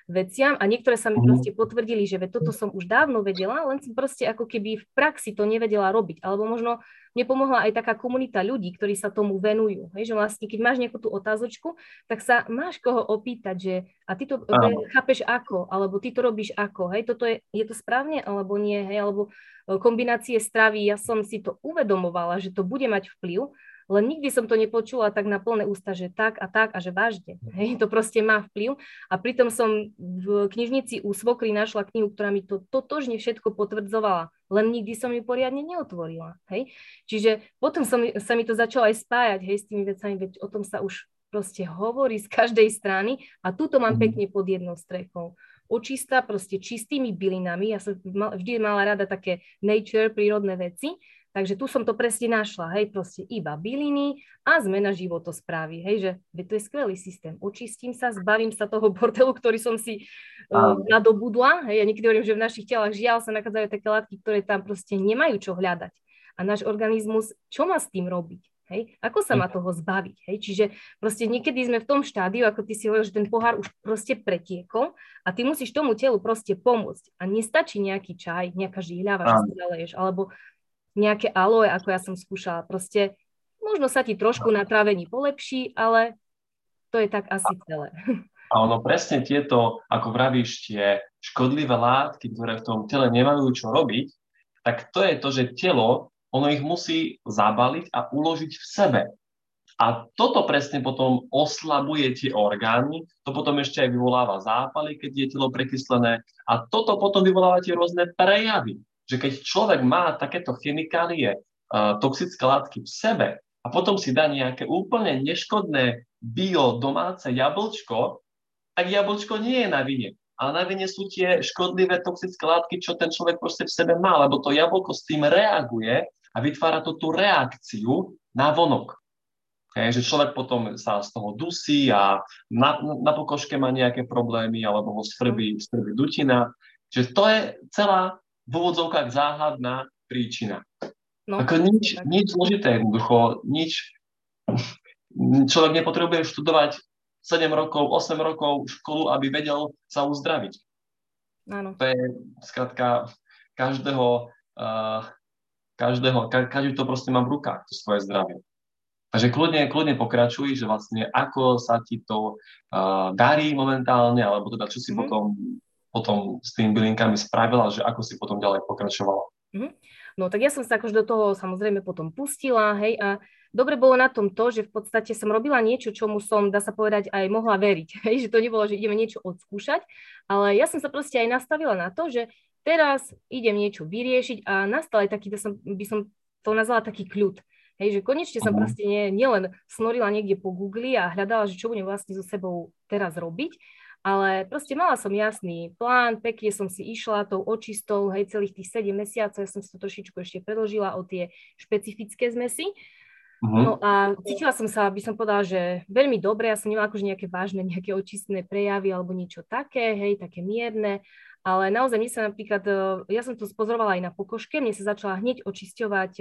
veciam a niektoré sa mi mhm. proste potvrdili, že toto som už dávno vedela, len som proste ako keby v praxi to nevedela robiť. Alebo možno mne pomohla aj taká komunita ľudí, ktorí sa tomu venujú. Hej, že vlastne, keď máš nejakú tú otázočku, tak sa máš koho opýtať, že a ty to Áno. chápeš ako, alebo ty to robíš ako, hej, toto je, je to správne, alebo nie, hej, alebo e, kombinácie stravy, ja som si to uvedomovala, že to bude mať vplyv, len nikdy som to nepočula tak na plné ústa, že tak a tak a že vážne. Mhm. Hej, to proste má vplyv. A pritom som v knižnici u svokry našla knihu, ktorá mi to totožne všetko potvrdzovala, len nikdy som ju poriadne neotvorila. Hej. Čiže potom som, sa mi to začalo aj spájať hej, s tými vecami, veď o tom sa už proste hovorí z každej strany a túto mám mhm. pekne pod jednou strechou očistá proste čistými bylinami. Ja som vždy mala rada také nature, prírodné veci, Takže tu som to presne našla, hej, proste iba byliny a zmena životosprávy, hej, že to je skvelý systém. Očistím sa, zbavím sa toho bordelu, ktorý som si uh, nadobudla, hej, ja niekedy hovorím, že v našich telách žiaľ sa nachádzajú také látky, ktoré tam proste nemajú čo hľadať. A náš organizmus, čo má s tým robiť? Hej? Ako sa má toho zbaviť? Hej? Čiže proste niekedy sme v tom štádiu, ako ty si hovoril, že ten pohár už proste pretiekol a ty musíš tomu telu proste pomôcť. A nestačí nejaký čaj, nejaká žihľava, že si zaleješ, alebo nejaké aloe, ako ja som skúšala. Proste možno sa ti trošku na trávení polepší, ale to je tak asi celé. A ono presne tieto, ako vravíš, tie škodlivé látky, ktoré v tom tele nemajú čo robiť, tak to je to, že telo, ono ich musí zabaliť a uložiť v sebe. A toto presne potom oslabuje tie orgány, to potom ešte aj vyvoláva zápaly, keď je telo prekyslené a toto potom vyvoláva tie rôzne prejavy že keď človek má takéto chemikálie, uh, toxické látky v sebe a potom si dá nejaké úplne neškodné bio domáce jablčko, tak jablčko nie je na vine. Ale na vine sú tie škodlivé toxické látky, čo ten človek proste v sebe má, lebo to jablko s tým reaguje a vytvára to tú reakciu na vonok. Hej, že človek potom sa z toho dusí a na, na pokožke má nejaké problémy alebo ho svrbí, svrbí dutina. Čiže to je celá v úvodzovkách záhadná príčina. No, Ako nič, nič zložité jednoducho, nič, človek nepotrebuje študovať 7 rokov, 8 rokov školu, aby vedel sa uzdraviť. Áno. To je skrátka každého, uh, každého, ka, každý to proste má v rukách, to svoje zdravie. Takže kľudne, kľudne pokračuj, že vlastne ako sa ti to uh, darí momentálne, alebo teda čo si mm-hmm. potom, potom s tými bylinkami spravila, že ako si potom ďalej pokračovala. Mm-hmm. No tak ja som sa akož do toho samozrejme potom pustila, hej, a dobre bolo na tom to, že v podstate som robila niečo, čomu som, dá sa povedať, aj mohla veriť, hej, že to nebolo, že ideme niečo odskúšať, ale ja som sa proste aj nastavila na to, že teraz idem niečo vyriešiť a nastal aj taký, som, by som to nazvala taký kľud. Hej, že konečne som proste nie, nielen snorila niekde po Google a hľadala, že čo budem vlastne so sebou teraz robiť, ale proste mala som jasný plán, pekne som si išla tou očistou, hej, celých tých 7 mesiacov, ja som si to trošičku ešte predložila o tie špecifické zmesy. Uh-huh. No a cítila som sa, by som povedala, že veľmi dobre, ja som nemala akože nejaké vážne, nejaké očistné prejavy alebo niečo také, hej, také mierne, ale naozaj mne sa napríklad, ja som to spozorovala aj na pokožke, mne sa začala hneď očisťovať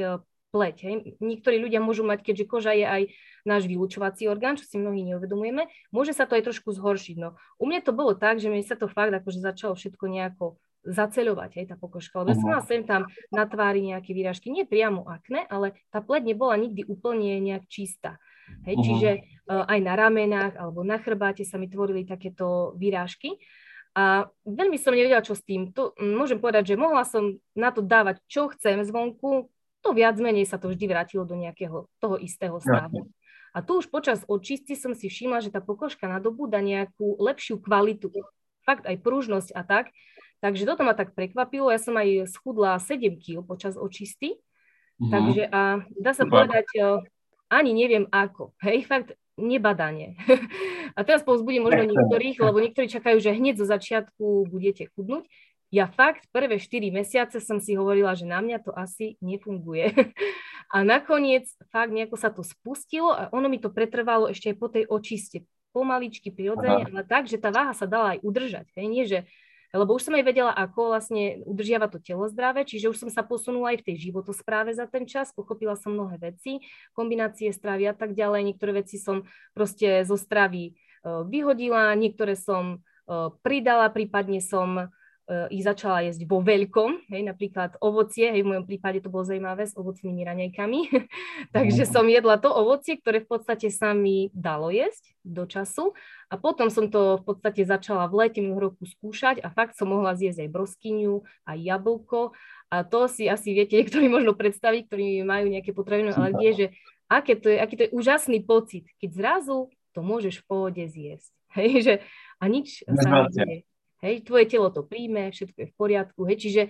pleť. Hej. Niektorí ľudia môžu mať, keďže koža je aj náš vylúčovací orgán, čo si mnohí neuvedomujeme, môže sa to aj trošku zhoršiť. No, u mňa to bolo tak, že mi sa to fakt akože začalo všetko nejako zaceľovať, aj tá pokožka. Lebo som mala sem tam na tvári nejaké výražky, nie priamo akne, ale tá pleť nebola nikdy úplne nejak čistá. Hej, uh-huh. Čiže uh, aj na ramenách alebo na chrbáte sa mi tvorili takéto výrážky. A veľmi som nevedela, čo s tým. To, môžem povedať, že mohla som na to dávať, čo chcem zvonku, to viac menej sa to vždy vrátilo do nejakého toho istého stavu. A tu už počas očistí som si všimla, že tá pokožka nadobúda nejakú lepšiu kvalitu. Fakt aj pružnosť a tak. Takže toto ma tak prekvapilo. Ja som aj schudla 7 kg počas očisty. Mm-hmm. Takže a dá sa Super. povedať, e, ani neviem ako. Hej, fakt nebadanie. a teraz povzbudím možno niektorých, lebo niektorí čakajú, že hneď zo začiatku budete chudnúť ja fakt prvé 4 mesiace som si hovorila, že na mňa to asi nefunguje. A nakoniec fakt nejako sa to spustilo a ono mi to pretrvalo ešte aj po tej očiste. Pomaličky, prirodzene, ale tak, že tá váha sa dala aj udržať. Hej? Nie, že lebo už som aj vedela, ako vlastne udržiava to telo zdravé, čiže už som sa posunula aj v tej životospráve za ten čas, pochopila som mnohé veci, kombinácie stravy a tak ďalej, niektoré veci som proste zo stravy e, vyhodila, niektoré som e, pridala, prípadne som ich začala jesť vo veľkom, hej, napríklad ovocie, hej, v mojom prípade to bolo zaujímavé s ovocnými raňajkami, takže som jedla to ovocie, ktoré v podstate sa mi dalo jesť do času. A potom som to v podstate začala v lete roku skúšať a fakt som mohla zjesť aj broskyňu, aj jablko. A to si asi viete niektorí možno predstaviť, ktorí majú nejaké potravinové alergie, že aké to je, aký to je úžasný pocit, keď zrazu to môžeš v pohode zjesť. Hej, že a nič sa nedieje. Hej, tvoje telo to príjme, všetko je v poriadku. Hej, čiže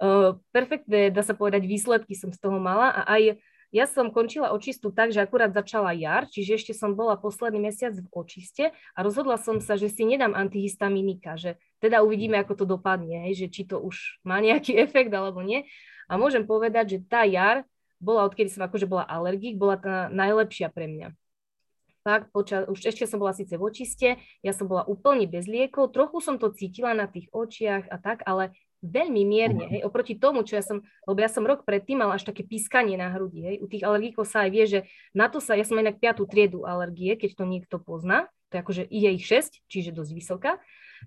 uh, perfektné, dá sa povedať, výsledky som z toho mala a aj ja som končila očistu tak, že akurát začala jar, čiže ešte som bola posledný mesiac v očiste a rozhodla som sa, že si nedám antihistaminika, že teda uvidíme, ako to dopadne, hej, že či to už má nejaký efekt alebo nie. A môžem povedať, že tá jar bola, odkedy som akože bola alergik, bola tá najlepšia pre mňa fakt počas, už ešte som bola síce v očiste, ja som bola úplne bez liekov, trochu som to cítila na tých očiach a tak, ale veľmi mierne, hej, oproti tomu, čo ja som, lebo ja som rok predtým mala až také pískanie na hrudi, hej, u tých alergíkov sa aj vie, že na to sa, ja som inak piatú triedu alergie, keď to niekto pozná, to je akože je ich 6, čiže dosť vysoká,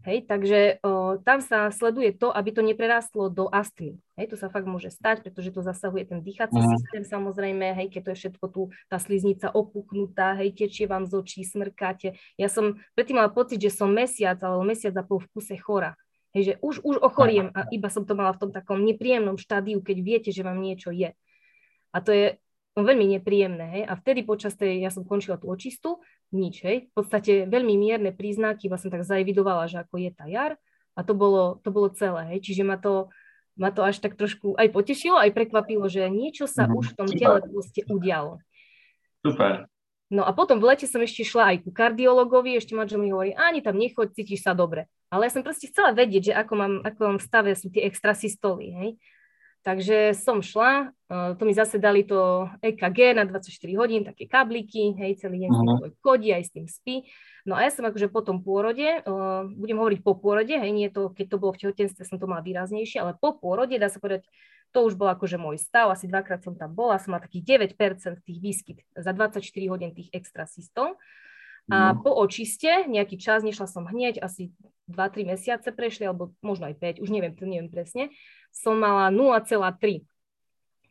Hej, takže o, tam sa sleduje to, aby to neprerástlo do astmy. Hej, to sa fakt môže stať, pretože to zasahuje ten dýchací mm. systém samozrejme, hej, keď to je všetko tu, tá sliznica opuknutá, hej, tečie vám z očí, smrkáte. Ja som predtým mala pocit, že som mesiac alebo mesiac a pol v kuse chora. Hej, že už, už ochoriem a iba som to mala v tom takom nepríjemnom štádiu, keď viete, že vám niečo je. A to je veľmi nepríjemné. Hej? A vtedy počas tej, ja som končila tú očistu, nič, hej. V podstate veľmi mierne príznaky, iba som tak zaevidovala, že ako je tá jar a to bolo, to bolo celé, hej. Čiže ma to, ma to až tak trošku aj potešilo, aj prekvapilo, že niečo sa mm, už v tom tele proste udialo. Super. No a potom v lete som ešte šla aj ku kardiologovi, ešte manžel mi hovorí, ani tam nechoď, cítiš sa dobre. Ale ja som proste chcela vedieť, že ako mám, ako mám v stave sú tie extrasystoly, hej. Takže som šla, uh, to mi zase dali to EKG na 24 hodín, také kabliky, hej, celý deň uh-huh. chodí, aj s tým spí. No a ja som akože po tom pôrode, uh, budem hovoriť po pôrode, hej, nie to, keď to bolo v tehotenstve, som to mala výraznejšie, ale po pôrode, dá sa povedať, to už bol akože môj stav, asi dvakrát som tam bola, som mala takých 9% tých výskyt za 24 hodín tých extrasystov. A no. po očiste nejaký čas, nešla som hneď, asi 2-3 mesiace prešli, alebo možno aj 5, už neviem, to neviem presne, som mala 0,3.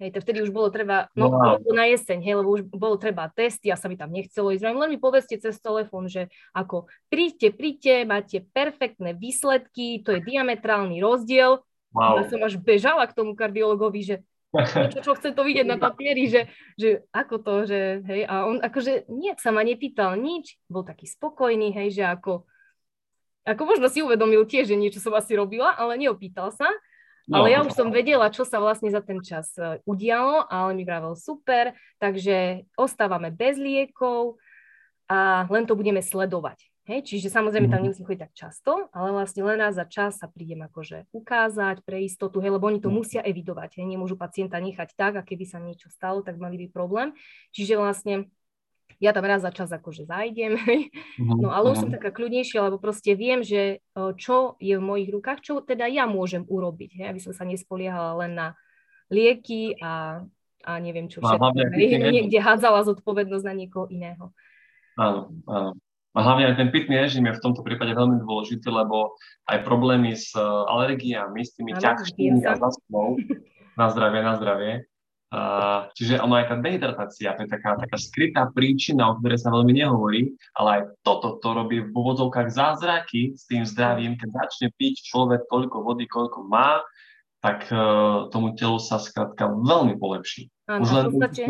Hej, to vtedy už bolo treba, no wow. na jeseň, hej, lebo už bolo treba testy a sa mi tam nechcelo ísť. Len mi povedzte cez telefón, že ako príďte, príďte, máte perfektné výsledky, to je diametrálny rozdiel. Wow. Ja som až bežala k tomu kardiologovi, že čo, čo chce to vidieť na papieri, že, že ako to, že hej, a on akože nejak sa ma nepýtal nič, bol taký spokojný, hej, že ako, ako možno si uvedomil tiež, že niečo som asi robila, ale neopýtal sa. No, ale ja už som vedela, čo sa vlastne za ten čas e, udialo, ale mi vravel super, takže ostávame bez liekov a len to budeme sledovať. Hej, čiže samozrejme tam mhm. nemusím chodiť tak často, ale vlastne len raz za čas sa prídem akože ukázať pre istotu, hej, lebo oni to mhm. musia evidovať, hej, nemôžu pacienta nechať tak a keby sa niečo stalo, tak mali by problém. Čiže vlastne ja tam raz za čas akože zajdem, no ale už som taká kľudnejšia, lebo proste viem, že čo je v mojich rukách, čo teda ja môžem urobiť, hej, aby som sa nespoliehala len na lieky a, a neviem čo všetko, niekde hádzala zodpovednosť na niekoho iného. Áno, áno. A hlavne aj ten pitný režim je v tomto prípade veľmi dôležitý, lebo aj problémy s e, alergiami, s tými ťažkými a zaspou, na zdravie, na zdravie, Uh, čiže ono aj tá dehydratácia, to je taká, taká skrytá príčina, o ktorej sa veľmi nehovorí, ale aj toto to robí v úvodzovkách zázraky s tým zdravím, keď začne piť človek toľko vody, koľko má, tak uh, tomu telu sa skrátka veľmi polepší. Áno, Už len v podstate,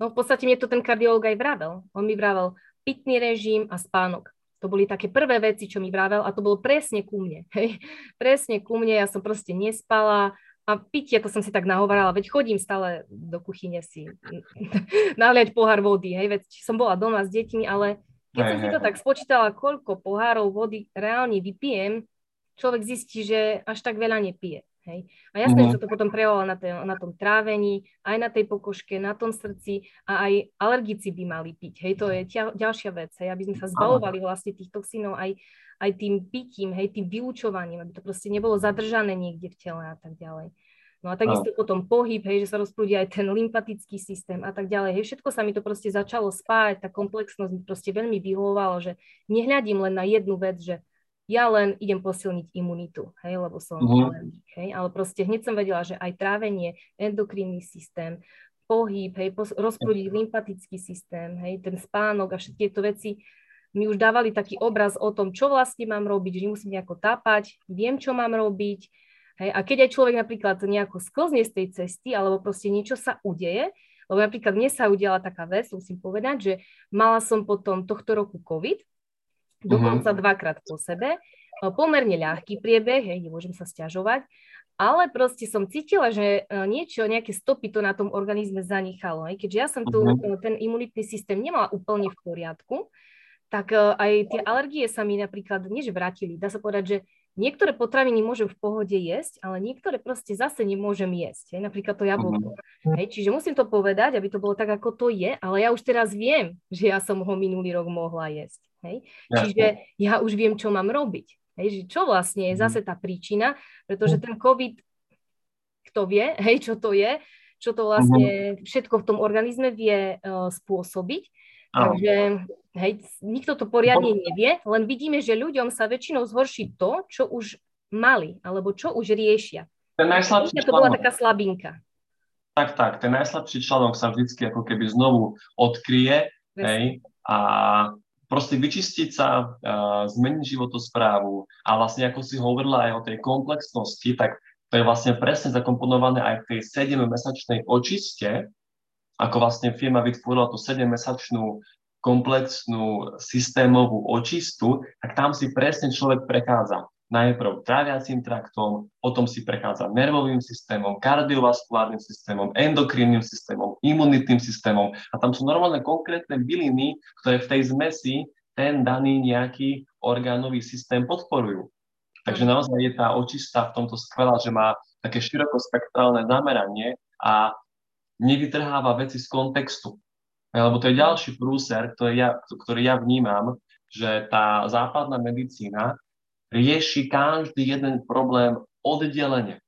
no v podstate mne to ten kardiolog aj vravel. On mi vravel pitný režim a spánok. To boli také prvé veci, čo mi vravel a to bolo presne ku mne. Hej. Presne ku mne, ja som proste nespala, a pitie, to som si tak nahovarala, veď chodím stále do kuchyne si naliať pohár vody, hej, veď som bola doma s deťmi, ale keď som si to tak spočítala, koľko pohárov vody reálne vypijem, človek zistí, že až tak veľa nepije. Hej. A jasné, mm-hmm. že to potom prejavovalo na, na tom trávení, aj na tej pokožke, na tom srdci a aj alergici by mali piť. Hej, to je tia, ďalšia vec, hej, aby sme sa zbavovali vlastne tých toxínov aj aj tým pitím, hej, tým vyučovaním, aby to proste nebolo zadržané niekde v tele a tak ďalej. No a takisto a... potom pohyb, hej, že sa rozprúdi aj ten lymfatický systém a tak ďalej. Hej, všetko sa mi to proste začalo spájať, tá komplexnosť mi proste veľmi vyhovovalo, že nehľadím len na jednu vec, že ja len idem posilniť imunitu, hej, lebo som alergik, hej, ale proste hneď som vedela, že aj trávenie, endokrinný systém, pohyb, hej, pos- rozprúdiť lymfatický systém, hej, ten spánok a všetky tieto veci mi už dávali taký obraz o tom, čo vlastne mám robiť, že nemusím nejako tápať, viem, čo mám robiť. Hej. A keď aj človek napríklad nejako sklzne z tej cesty, alebo proste niečo sa udeje, lebo napríklad mne sa udiala taká vec, musím povedať, že mala som potom tohto roku COVID, dokonca uh-huh. dvakrát po sebe, pomerne ľahký priebeh, hej, nemôžem sa stiažovať, ale proste som cítila, že e, niečo, nejaké stopy to na tom organizme zanechalo. Hej. Keďže ja som tu, uh-huh. ten imunitný systém nemala úplne v poriadku, tak e, aj tie alergie sa mi napríklad než vrátili. Dá sa povedať, že niektoré potraviny môžem v pohode jesť, ale niektoré proste zase nemôžem jesť. Hej, napríklad to jablko. Uh-huh. Hej, čiže musím to povedať, aby to bolo tak, ako to je, ale ja už teraz viem, že ja som ho minulý rok mohla jesť. Hej. Čiže ja už viem, čo mám robiť. Hej, že čo vlastne je mhm. zase tá príčina, pretože ten COVID, kto vie, hej, čo to je, čo to vlastne mhm. všetko v tom organizme vie uh, spôsobiť. Takže hej, nikto to poriadne nevie, len vidíme, že ľuďom sa väčšinou zhorší to, čo už mali, alebo čo už riešia. Ten najslabší to bola taká slabinka. Tak, tak, ten najslabší článok sa vždycky ako keby znovu odkryje, hej, a proste vyčistiť sa, zmeniť životosprávu a vlastne ako si hovorila aj o tej komplexnosti, tak to je vlastne presne zakomponované aj v tej 7-mesačnej očiste, ako vlastne firma vytvorila tú 7-mesačnú komplexnú systémovú očistu, tak tam si presne človek prechádza najprv tráviacím traktom, potom si prechádza nervovým systémom, kardiovaskulárnym systémom, endokrinným systémom, imunitným systémom a tam sú normálne konkrétne byliny, ktoré v tej zmesi ten daný nejaký orgánový systém podporujú. Takže naozaj je tá očista v tomto skvelá, že má také širokospektrálne zameranie a nevytrháva veci z kontextu. Lebo to je ďalší prúser, ktorý ja, ktorý ja vnímam, že tá západná medicína rieši každý jeden problém oddelenie.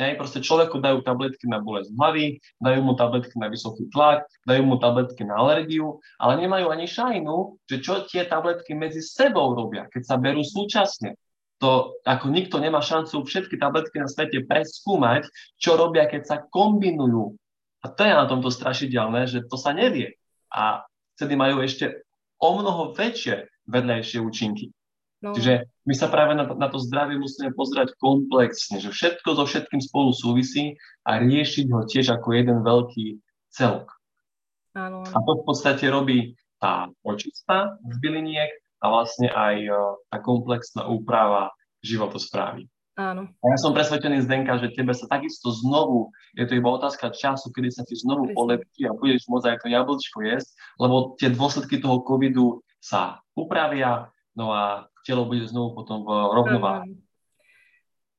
Hej, proste človeku dajú tabletky na bolesť hlavy, dajú mu tabletky na vysoký tlak, dajú mu tabletky na alergiu, ale nemajú ani šajnu, že čo tie tabletky medzi sebou robia, keď sa berú súčasne. To ako nikto nemá šancu všetky tabletky na svete preskúmať, čo robia, keď sa kombinujú. A to je na tomto strašidelné, že to sa nevie. A vtedy majú ešte o mnoho väčšie vedľajšie účinky. No. Čiže my sa práve na, na to zdravie musíme pozerať komplexne, že všetko so všetkým spolu súvisí a riešiť ho tiež ako jeden veľký celok. Áno. A to v podstate robí tá očista z byliniek a vlastne aj uh, tá komplexná úprava životosprávy. Áno. A ja som presvedčený, Zdenka, že tebe sa takisto znovu, je to iba otázka času, kedy sa ti znovu polepí a budeš môcť aj to jablčko jesť, lebo tie dôsledky toho covidu sa upravia, no a telo bude znovu potom v rovnováhe.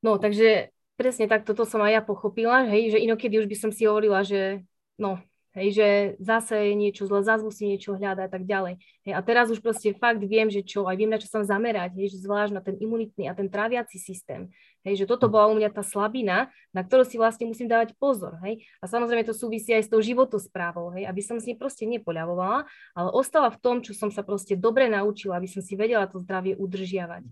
No, takže presne tak toto som aj ja pochopila, hej, že inokedy už by som si hovorila, že no, hej, že zase je niečo zle, zase musím niečo hľadať a tak ďalej. Hej, a teraz už proste fakt viem, že čo, aj viem, na čo sa zamerať, hej, že zvlášť na ten imunitný a ten tráviaci systém. Hej, že toto bola u mňa tá slabina, na ktorú si vlastne musím dávať pozor. Hej. A samozrejme to súvisí aj s tou životosprávou, hej, aby som si proste nepoľavovala, ale ostala v tom, čo som sa proste dobre naučila, aby som si vedela to zdravie udržiavať.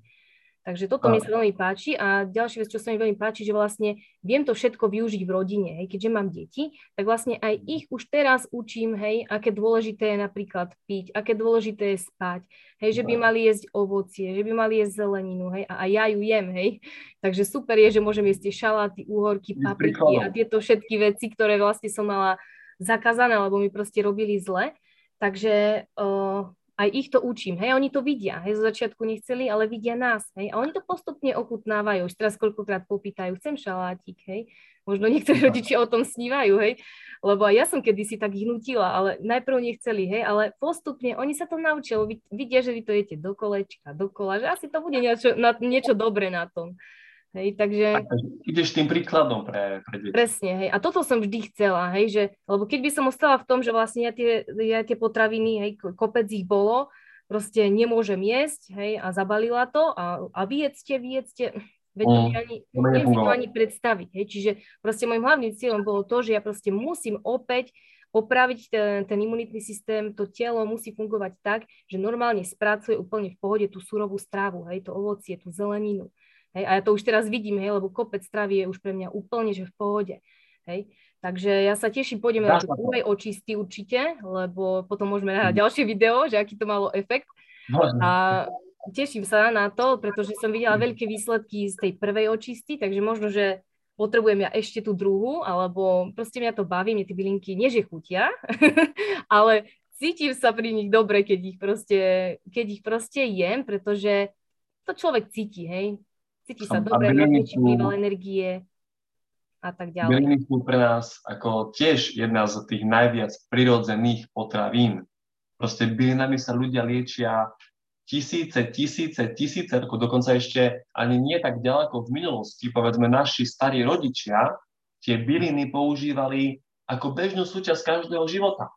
Takže toto mi sa veľmi páči a ďalšia vec, čo sa mi veľmi páči, že vlastne viem to všetko využiť v rodine, hej, keďže mám deti, tak vlastne aj ich už teraz učím, hej, aké dôležité je napríklad piť, aké dôležité je spať, hej, že by mali jesť ovocie, že by mali jesť zeleninu, hej, a, a ja ju jem, hej. Takže super je, že môžem jesť tie šaláty, úhorky, papriky a tieto všetky veci, ktoré vlastne som mala zakázané, lebo mi proste robili zle. Takže uh, aj ich to učím, hej, oni to vidia, hej, zo začiatku nechceli, ale vidia nás, hej, a oni to postupne ochutnávajú, už teraz koľkokrát popýtajú, chcem šalátik, hej, možno niektorí rodičia o tom snívajú, hej, lebo aj ja som kedysi tak ich nutila, ale najprv nechceli, hej, ale postupne oni sa to naučili, vidia, že vy to jete do kolečka, dokola, že asi to bude niečo, na, niečo dobré na tom. Hej, takže... Ideš tým príkladom pre, pre deti. Presne, hej. A toto som vždy chcela, hej, že, lebo keď by som ostala v tom, že vlastne ja tie, ja tie potraviny, hej, kopec ich bolo, proste nemôžem jesť, hej, a zabalila to a, a vyjedzte, vyjedzte, veď to mm, ani, neviem to ani predstaviť, hej, čiže proste môjim hlavným cieľom bolo to, že ja proste musím opäť opraviť ten, ten imunitný systém, to telo musí fungovať tak, že normálne spracuje úplne v pohode tú surovú strávu, hej, to ovocie, tú zeleninu. Hej, a ja to už teraz vidím, hej, lebo kopec stravy je už pre mňa úplne, že v pohode. Hej. Takže ja sa teším, pôjdeme na druhej očisty určite, lebo potom môžeme nahrať mm. ďalšie video, že aký to malo efekt. A teším sa na to, pretože som videla veľké výsledky z tej prvej očisty, takže možno, že potrebujem ja ešte tú druhú, alebo proste mňa to baví, mne tie bylinky nie že chutia, ale cítim sa pri nich dobre, keď ich proste, keď ich proste jem, pretože to človek cíti, hej. Cíti sa dobre, sú, energie a tak ďalej. Byliny sú pre nás ako tiež jedna z tých najviac prirodzených potravín. Proste bylinami sa ľudia liečia tisíce, tisíce, tisíce rokov, dokonca ešte ani nie tak ďaleko v minulosti, povedzme naši starí rodičia, tie byliny používali ako bežnú súčasť každého života.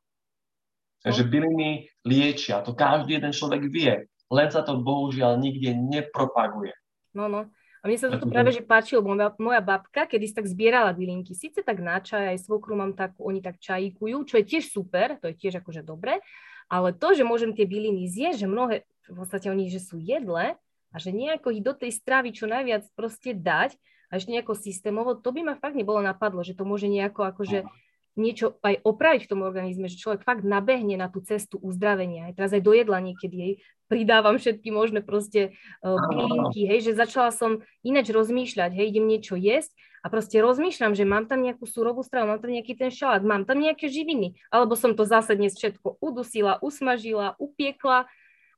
Takže byliny liečia, to každý jeden človek vie, len sa to bohužiaľ nikde nepropaguje. No, no. A mne sa to práve že páčilo, moja, moja babka, kedy si tak zbierala bylinky, síce tak na čaj, aj svokru mám tak, oni tak čajíkujú, čo je tiež super, to je tiež akože dobre, ale to, že môžem tie byliny zjesť, že mnohé, v podstate oni, že sú jedle a že nejako ich do tej stravy čo najviac proste dať a ešte nejako systémovo, to by ma fakt nebolo napadlo, že to môže nejako akože niečo aj opraviť v tom organizme, že človek fakt nabehne na tú cestu uzdravenia. Aj teraz aj do jedla niekedy hej, pridávam všetky možné proste uh, bylinky, hej, že začala som ináč rozmýšľať, hej, idem niečo jesť a proste rozmýšľam, že mám tam nejakú surovú stravu, mám tam nejaký ten šalát, mám tam nejaké živiny, alebo som to zase dnes všetko udusila, usmažila, upiekla,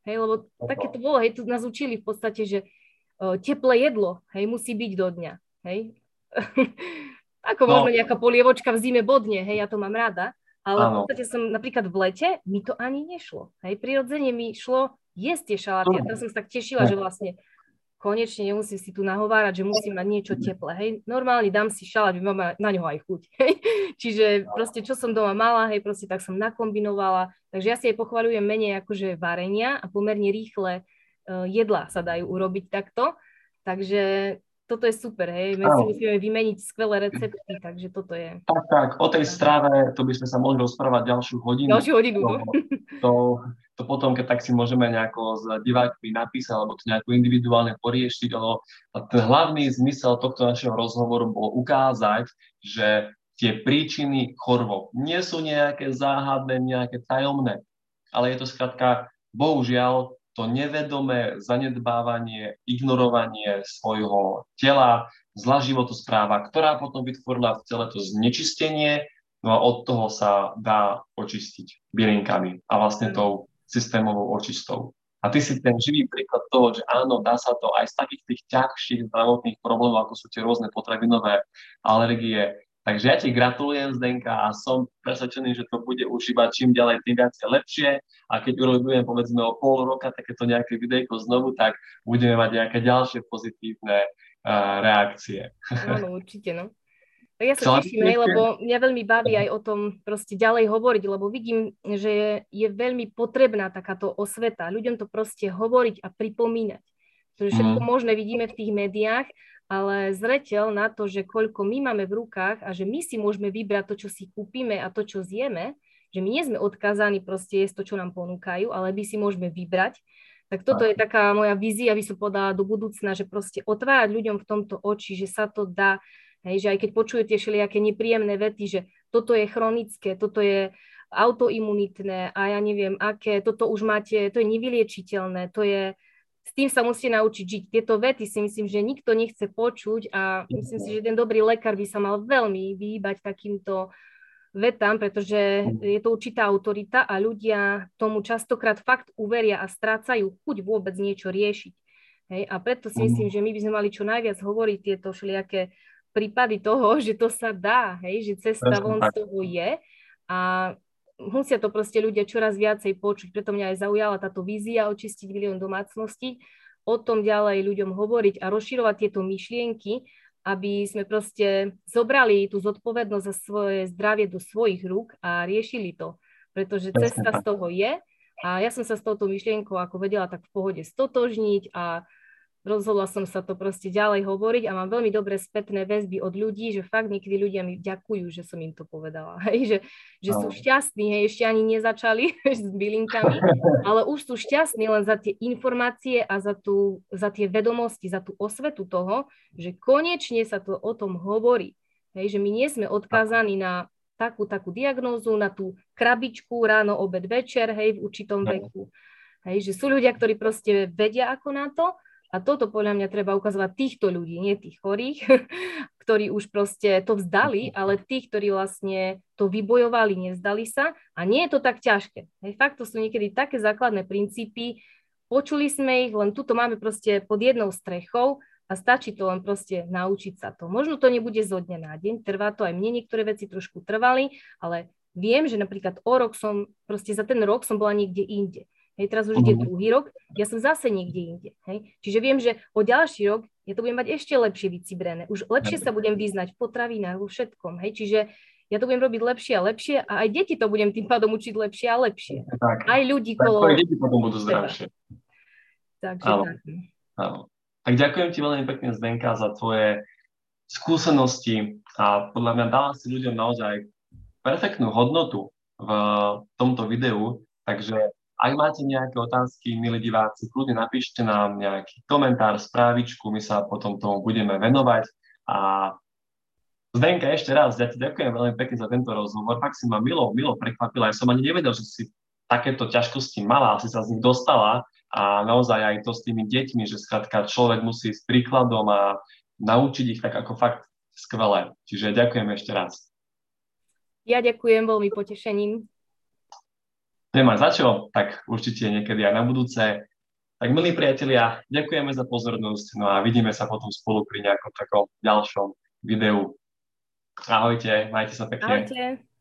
hej, lebo také to bolo, hej, tu nás učili v podstate, že teplé jedlo, hej, musí byť do dňa, hej. Ako no. možno nejaká polievočka v zime bodne, hej, ja to mám rada, ale v podstate som napríklad v lete, mi to ani nešlo, hej, prirodzene mi šlo jesť tie šaláty a teraz som sa tak tešila, že vlastne konečne nemusím si tu nahovárať, že musím mať niečo teplé. Hej. Normálne dám si šalát, mala na ňo aj chuť. Hej. Čiže proste čo som doma mala, hej, proste tak som nakombinovala. Takže ja si aj pochvaľujem menej akože varenia a pomerne rýchle uh, jedlá sa dajú urobiť takto. Takže toto je super, hej, my si musíme vymeniť skvelé recepty, takže toto je. Tak, tak, o tej strave, to by sme sa mohli rozprávať ďalšiu hodinu. Ďalšiu hodinu, to, to, to potom, keď tak si môžeme nejako s divákmi napísať, alebo to nejako individuálne poriešiť, ale ten hlavný zmysel tohto našeho rozhovoru bol ukázať, že tie príčiny chorôb nie sú nejaké záhadné, nejaké tajomné, ale je to skrátka, bohužiaľ, to nevedomé zanedbávanie, ignorovanie svojho tela, zlá životospráva, ktorá potom vytvorila celé to znečistenie, no a od toho sa dá očistiť bylinkami a vlastne tou systémovou očistou. A ty si ten živý príklad toho, že áno, dá sa to aj z takých tých ťažších zdravotných problémov, ako sú tie rôzne potravinové alergie, Takže ja ti gratulujem, Zdenka, a som presvedčený, že to bude už iba čím ďalej, tým viac lepšie. A keď urobíme povedzme o pol roka takéto nejaké videjko znovu, tak budeme mať nejaké ďalšie pozitívne uh, reakcie. Áno, určite, no. Ja sa teším, hej, lebo mňa veľmi baví aj o tom proste ďalej hovoriť, lebo vidím, že je, je veľmi potrebná takáto osveta. Ľuďom to proste hovoriť a pripomínať. Pretože všetko mm. možné vidíme v tých médiách ale zreteľ na to, že koľko my máme v rukách a že my si môžeme vybrať to, čo si kúpime a to, čo zjeme, že my nie sme odkázaní proste jesť to, čo nám ponúkajú, ale my si môžeme vybrať, tak toto je taká moja vízia, aby som povedala do budúcna, že proste otvárať ľuďom v tomto oči, že sa to dá, hej, že aj keď počujete všelijaké nepríjemné vety, že toto je chronické, toto je autoimunitné a ja neviem aké, toto už máte, to je nevyliečiteľné, to je s tým sa musíte naučiť žiť. Tieto vety si myslím, že nikto nechce počuť a myslím si, že ten dobrý lekár by sa mal veľmi vyhýbať takýmto vetám, pretože je to určitá autorita a ľudia tomu častokrát fakt uveria a strácajú chuť vôbec niečo riešiť. Hej? A preto si myslím, že my by sme mali čo najviac hovoriť tieto všelijaké prípady toho, že to sa dá, hej? že cesta von z toho je a musia to proste ľudia čoraz viacej počuť. Preto mňa aj zaujala táto vízia očistiť milión domácností, o tom ďalej ľuďom hovoriť a rozširovať tieto myšlienky, aby sme proste zobrali tú zodpovednosť za svoje zdravie do svojich rúk a riešili to. Pretože cesta z toho je a ja som sa s touto myšlienkou ako vedela tak v pohode stotožniť a rozhodla som sa to proste ďalej hovoriť a mám veľmi dobré spätné väzby od ľudí, že fakt niekedy ľudia mi ďakujú, že som im to povedala. Hej, že, že sú šťastní, hej, ešte ani nezačali s bylinkami, ale už sú šťastní len za tie informácie a za, tú, za tie vedomosti, za tú osvetu toho, že konečne sa to o tom hovorí. Hej, že my nie sme odkázaní na takú, takú diagnózu, na tú krabičku ráno, obed, večer, hej, v určitom veku. Hej, že sú ľudia, ktorí proste vedia ako na to a toto podľa mňa treba ukazovať týchto ľudí, nie tých chorých, ktorí už proste to vzdali, ale tých, ktorí vlastne to vybojovali, nezdali sa. A nie je to tak ťažké. Hej, fakt to sú niekedy také základné princípy. Počuli sme ich, len tuto máme proste pod jednou strechou a stačí to len proste naučiť sa to. Možno to nebude zo dňa na deň, trvá to aj mne, niektoré veci trošku trvali, ale viem, že napríklad o rok som, proste za ten rok som bola niekde inde. Hej, teraz už ide mhm. druhý rok, ja som zase niekde inde. Hej. Čiže viem, že o ďalší rok ja to budem mať ešte lepšie vycibrené. Už lepšie sa budem vyznať v potravinách, vo všetkom. Hej. Čiže ja to budem robiť lepšie a lepšie a aj deti to budem tým pádom učiť lepšie a lepšie. Tak. Aj ľudí tak, kolo... Aj deti potom budú zdravšie. Takže áno. tak. Áno. Tak ďakujem ti veľmi pekne, Zdenka, za tvoje skúsenosti a podľa mňa dala si ľuďom naozaj perfektnú hodnotu v tomto videu, takže ak máte nejaké otázky, milí diváci, kľudne napíšte nám nejaký komentár, správičku, my sa potom tomu budeme venovať. A Zdenka, ešte raz, ja ti ďakujem veľmi pekne za tento rozhovor. Fakt si ma milo, milo prekvapila. Ja som ani nevedel, že si takéto ťažkosti mala, asi sa z nich dostala a naozaj aj to s tými deťmi, že skrátka človek musí s príkladom a naučiť ich tak ako fakt skvelé. Čiže ďakujem ešte raz. Ja ďakujem veľmi potešením nemá za čo, tak určite niekedy aj na budúce. Tak milí priatelia, ďakujeme za pozornosť, no a vidíme sa potom spolu pri nejakom takom ďalšom videu. Ahojte, majte sa pekne. Ahojte.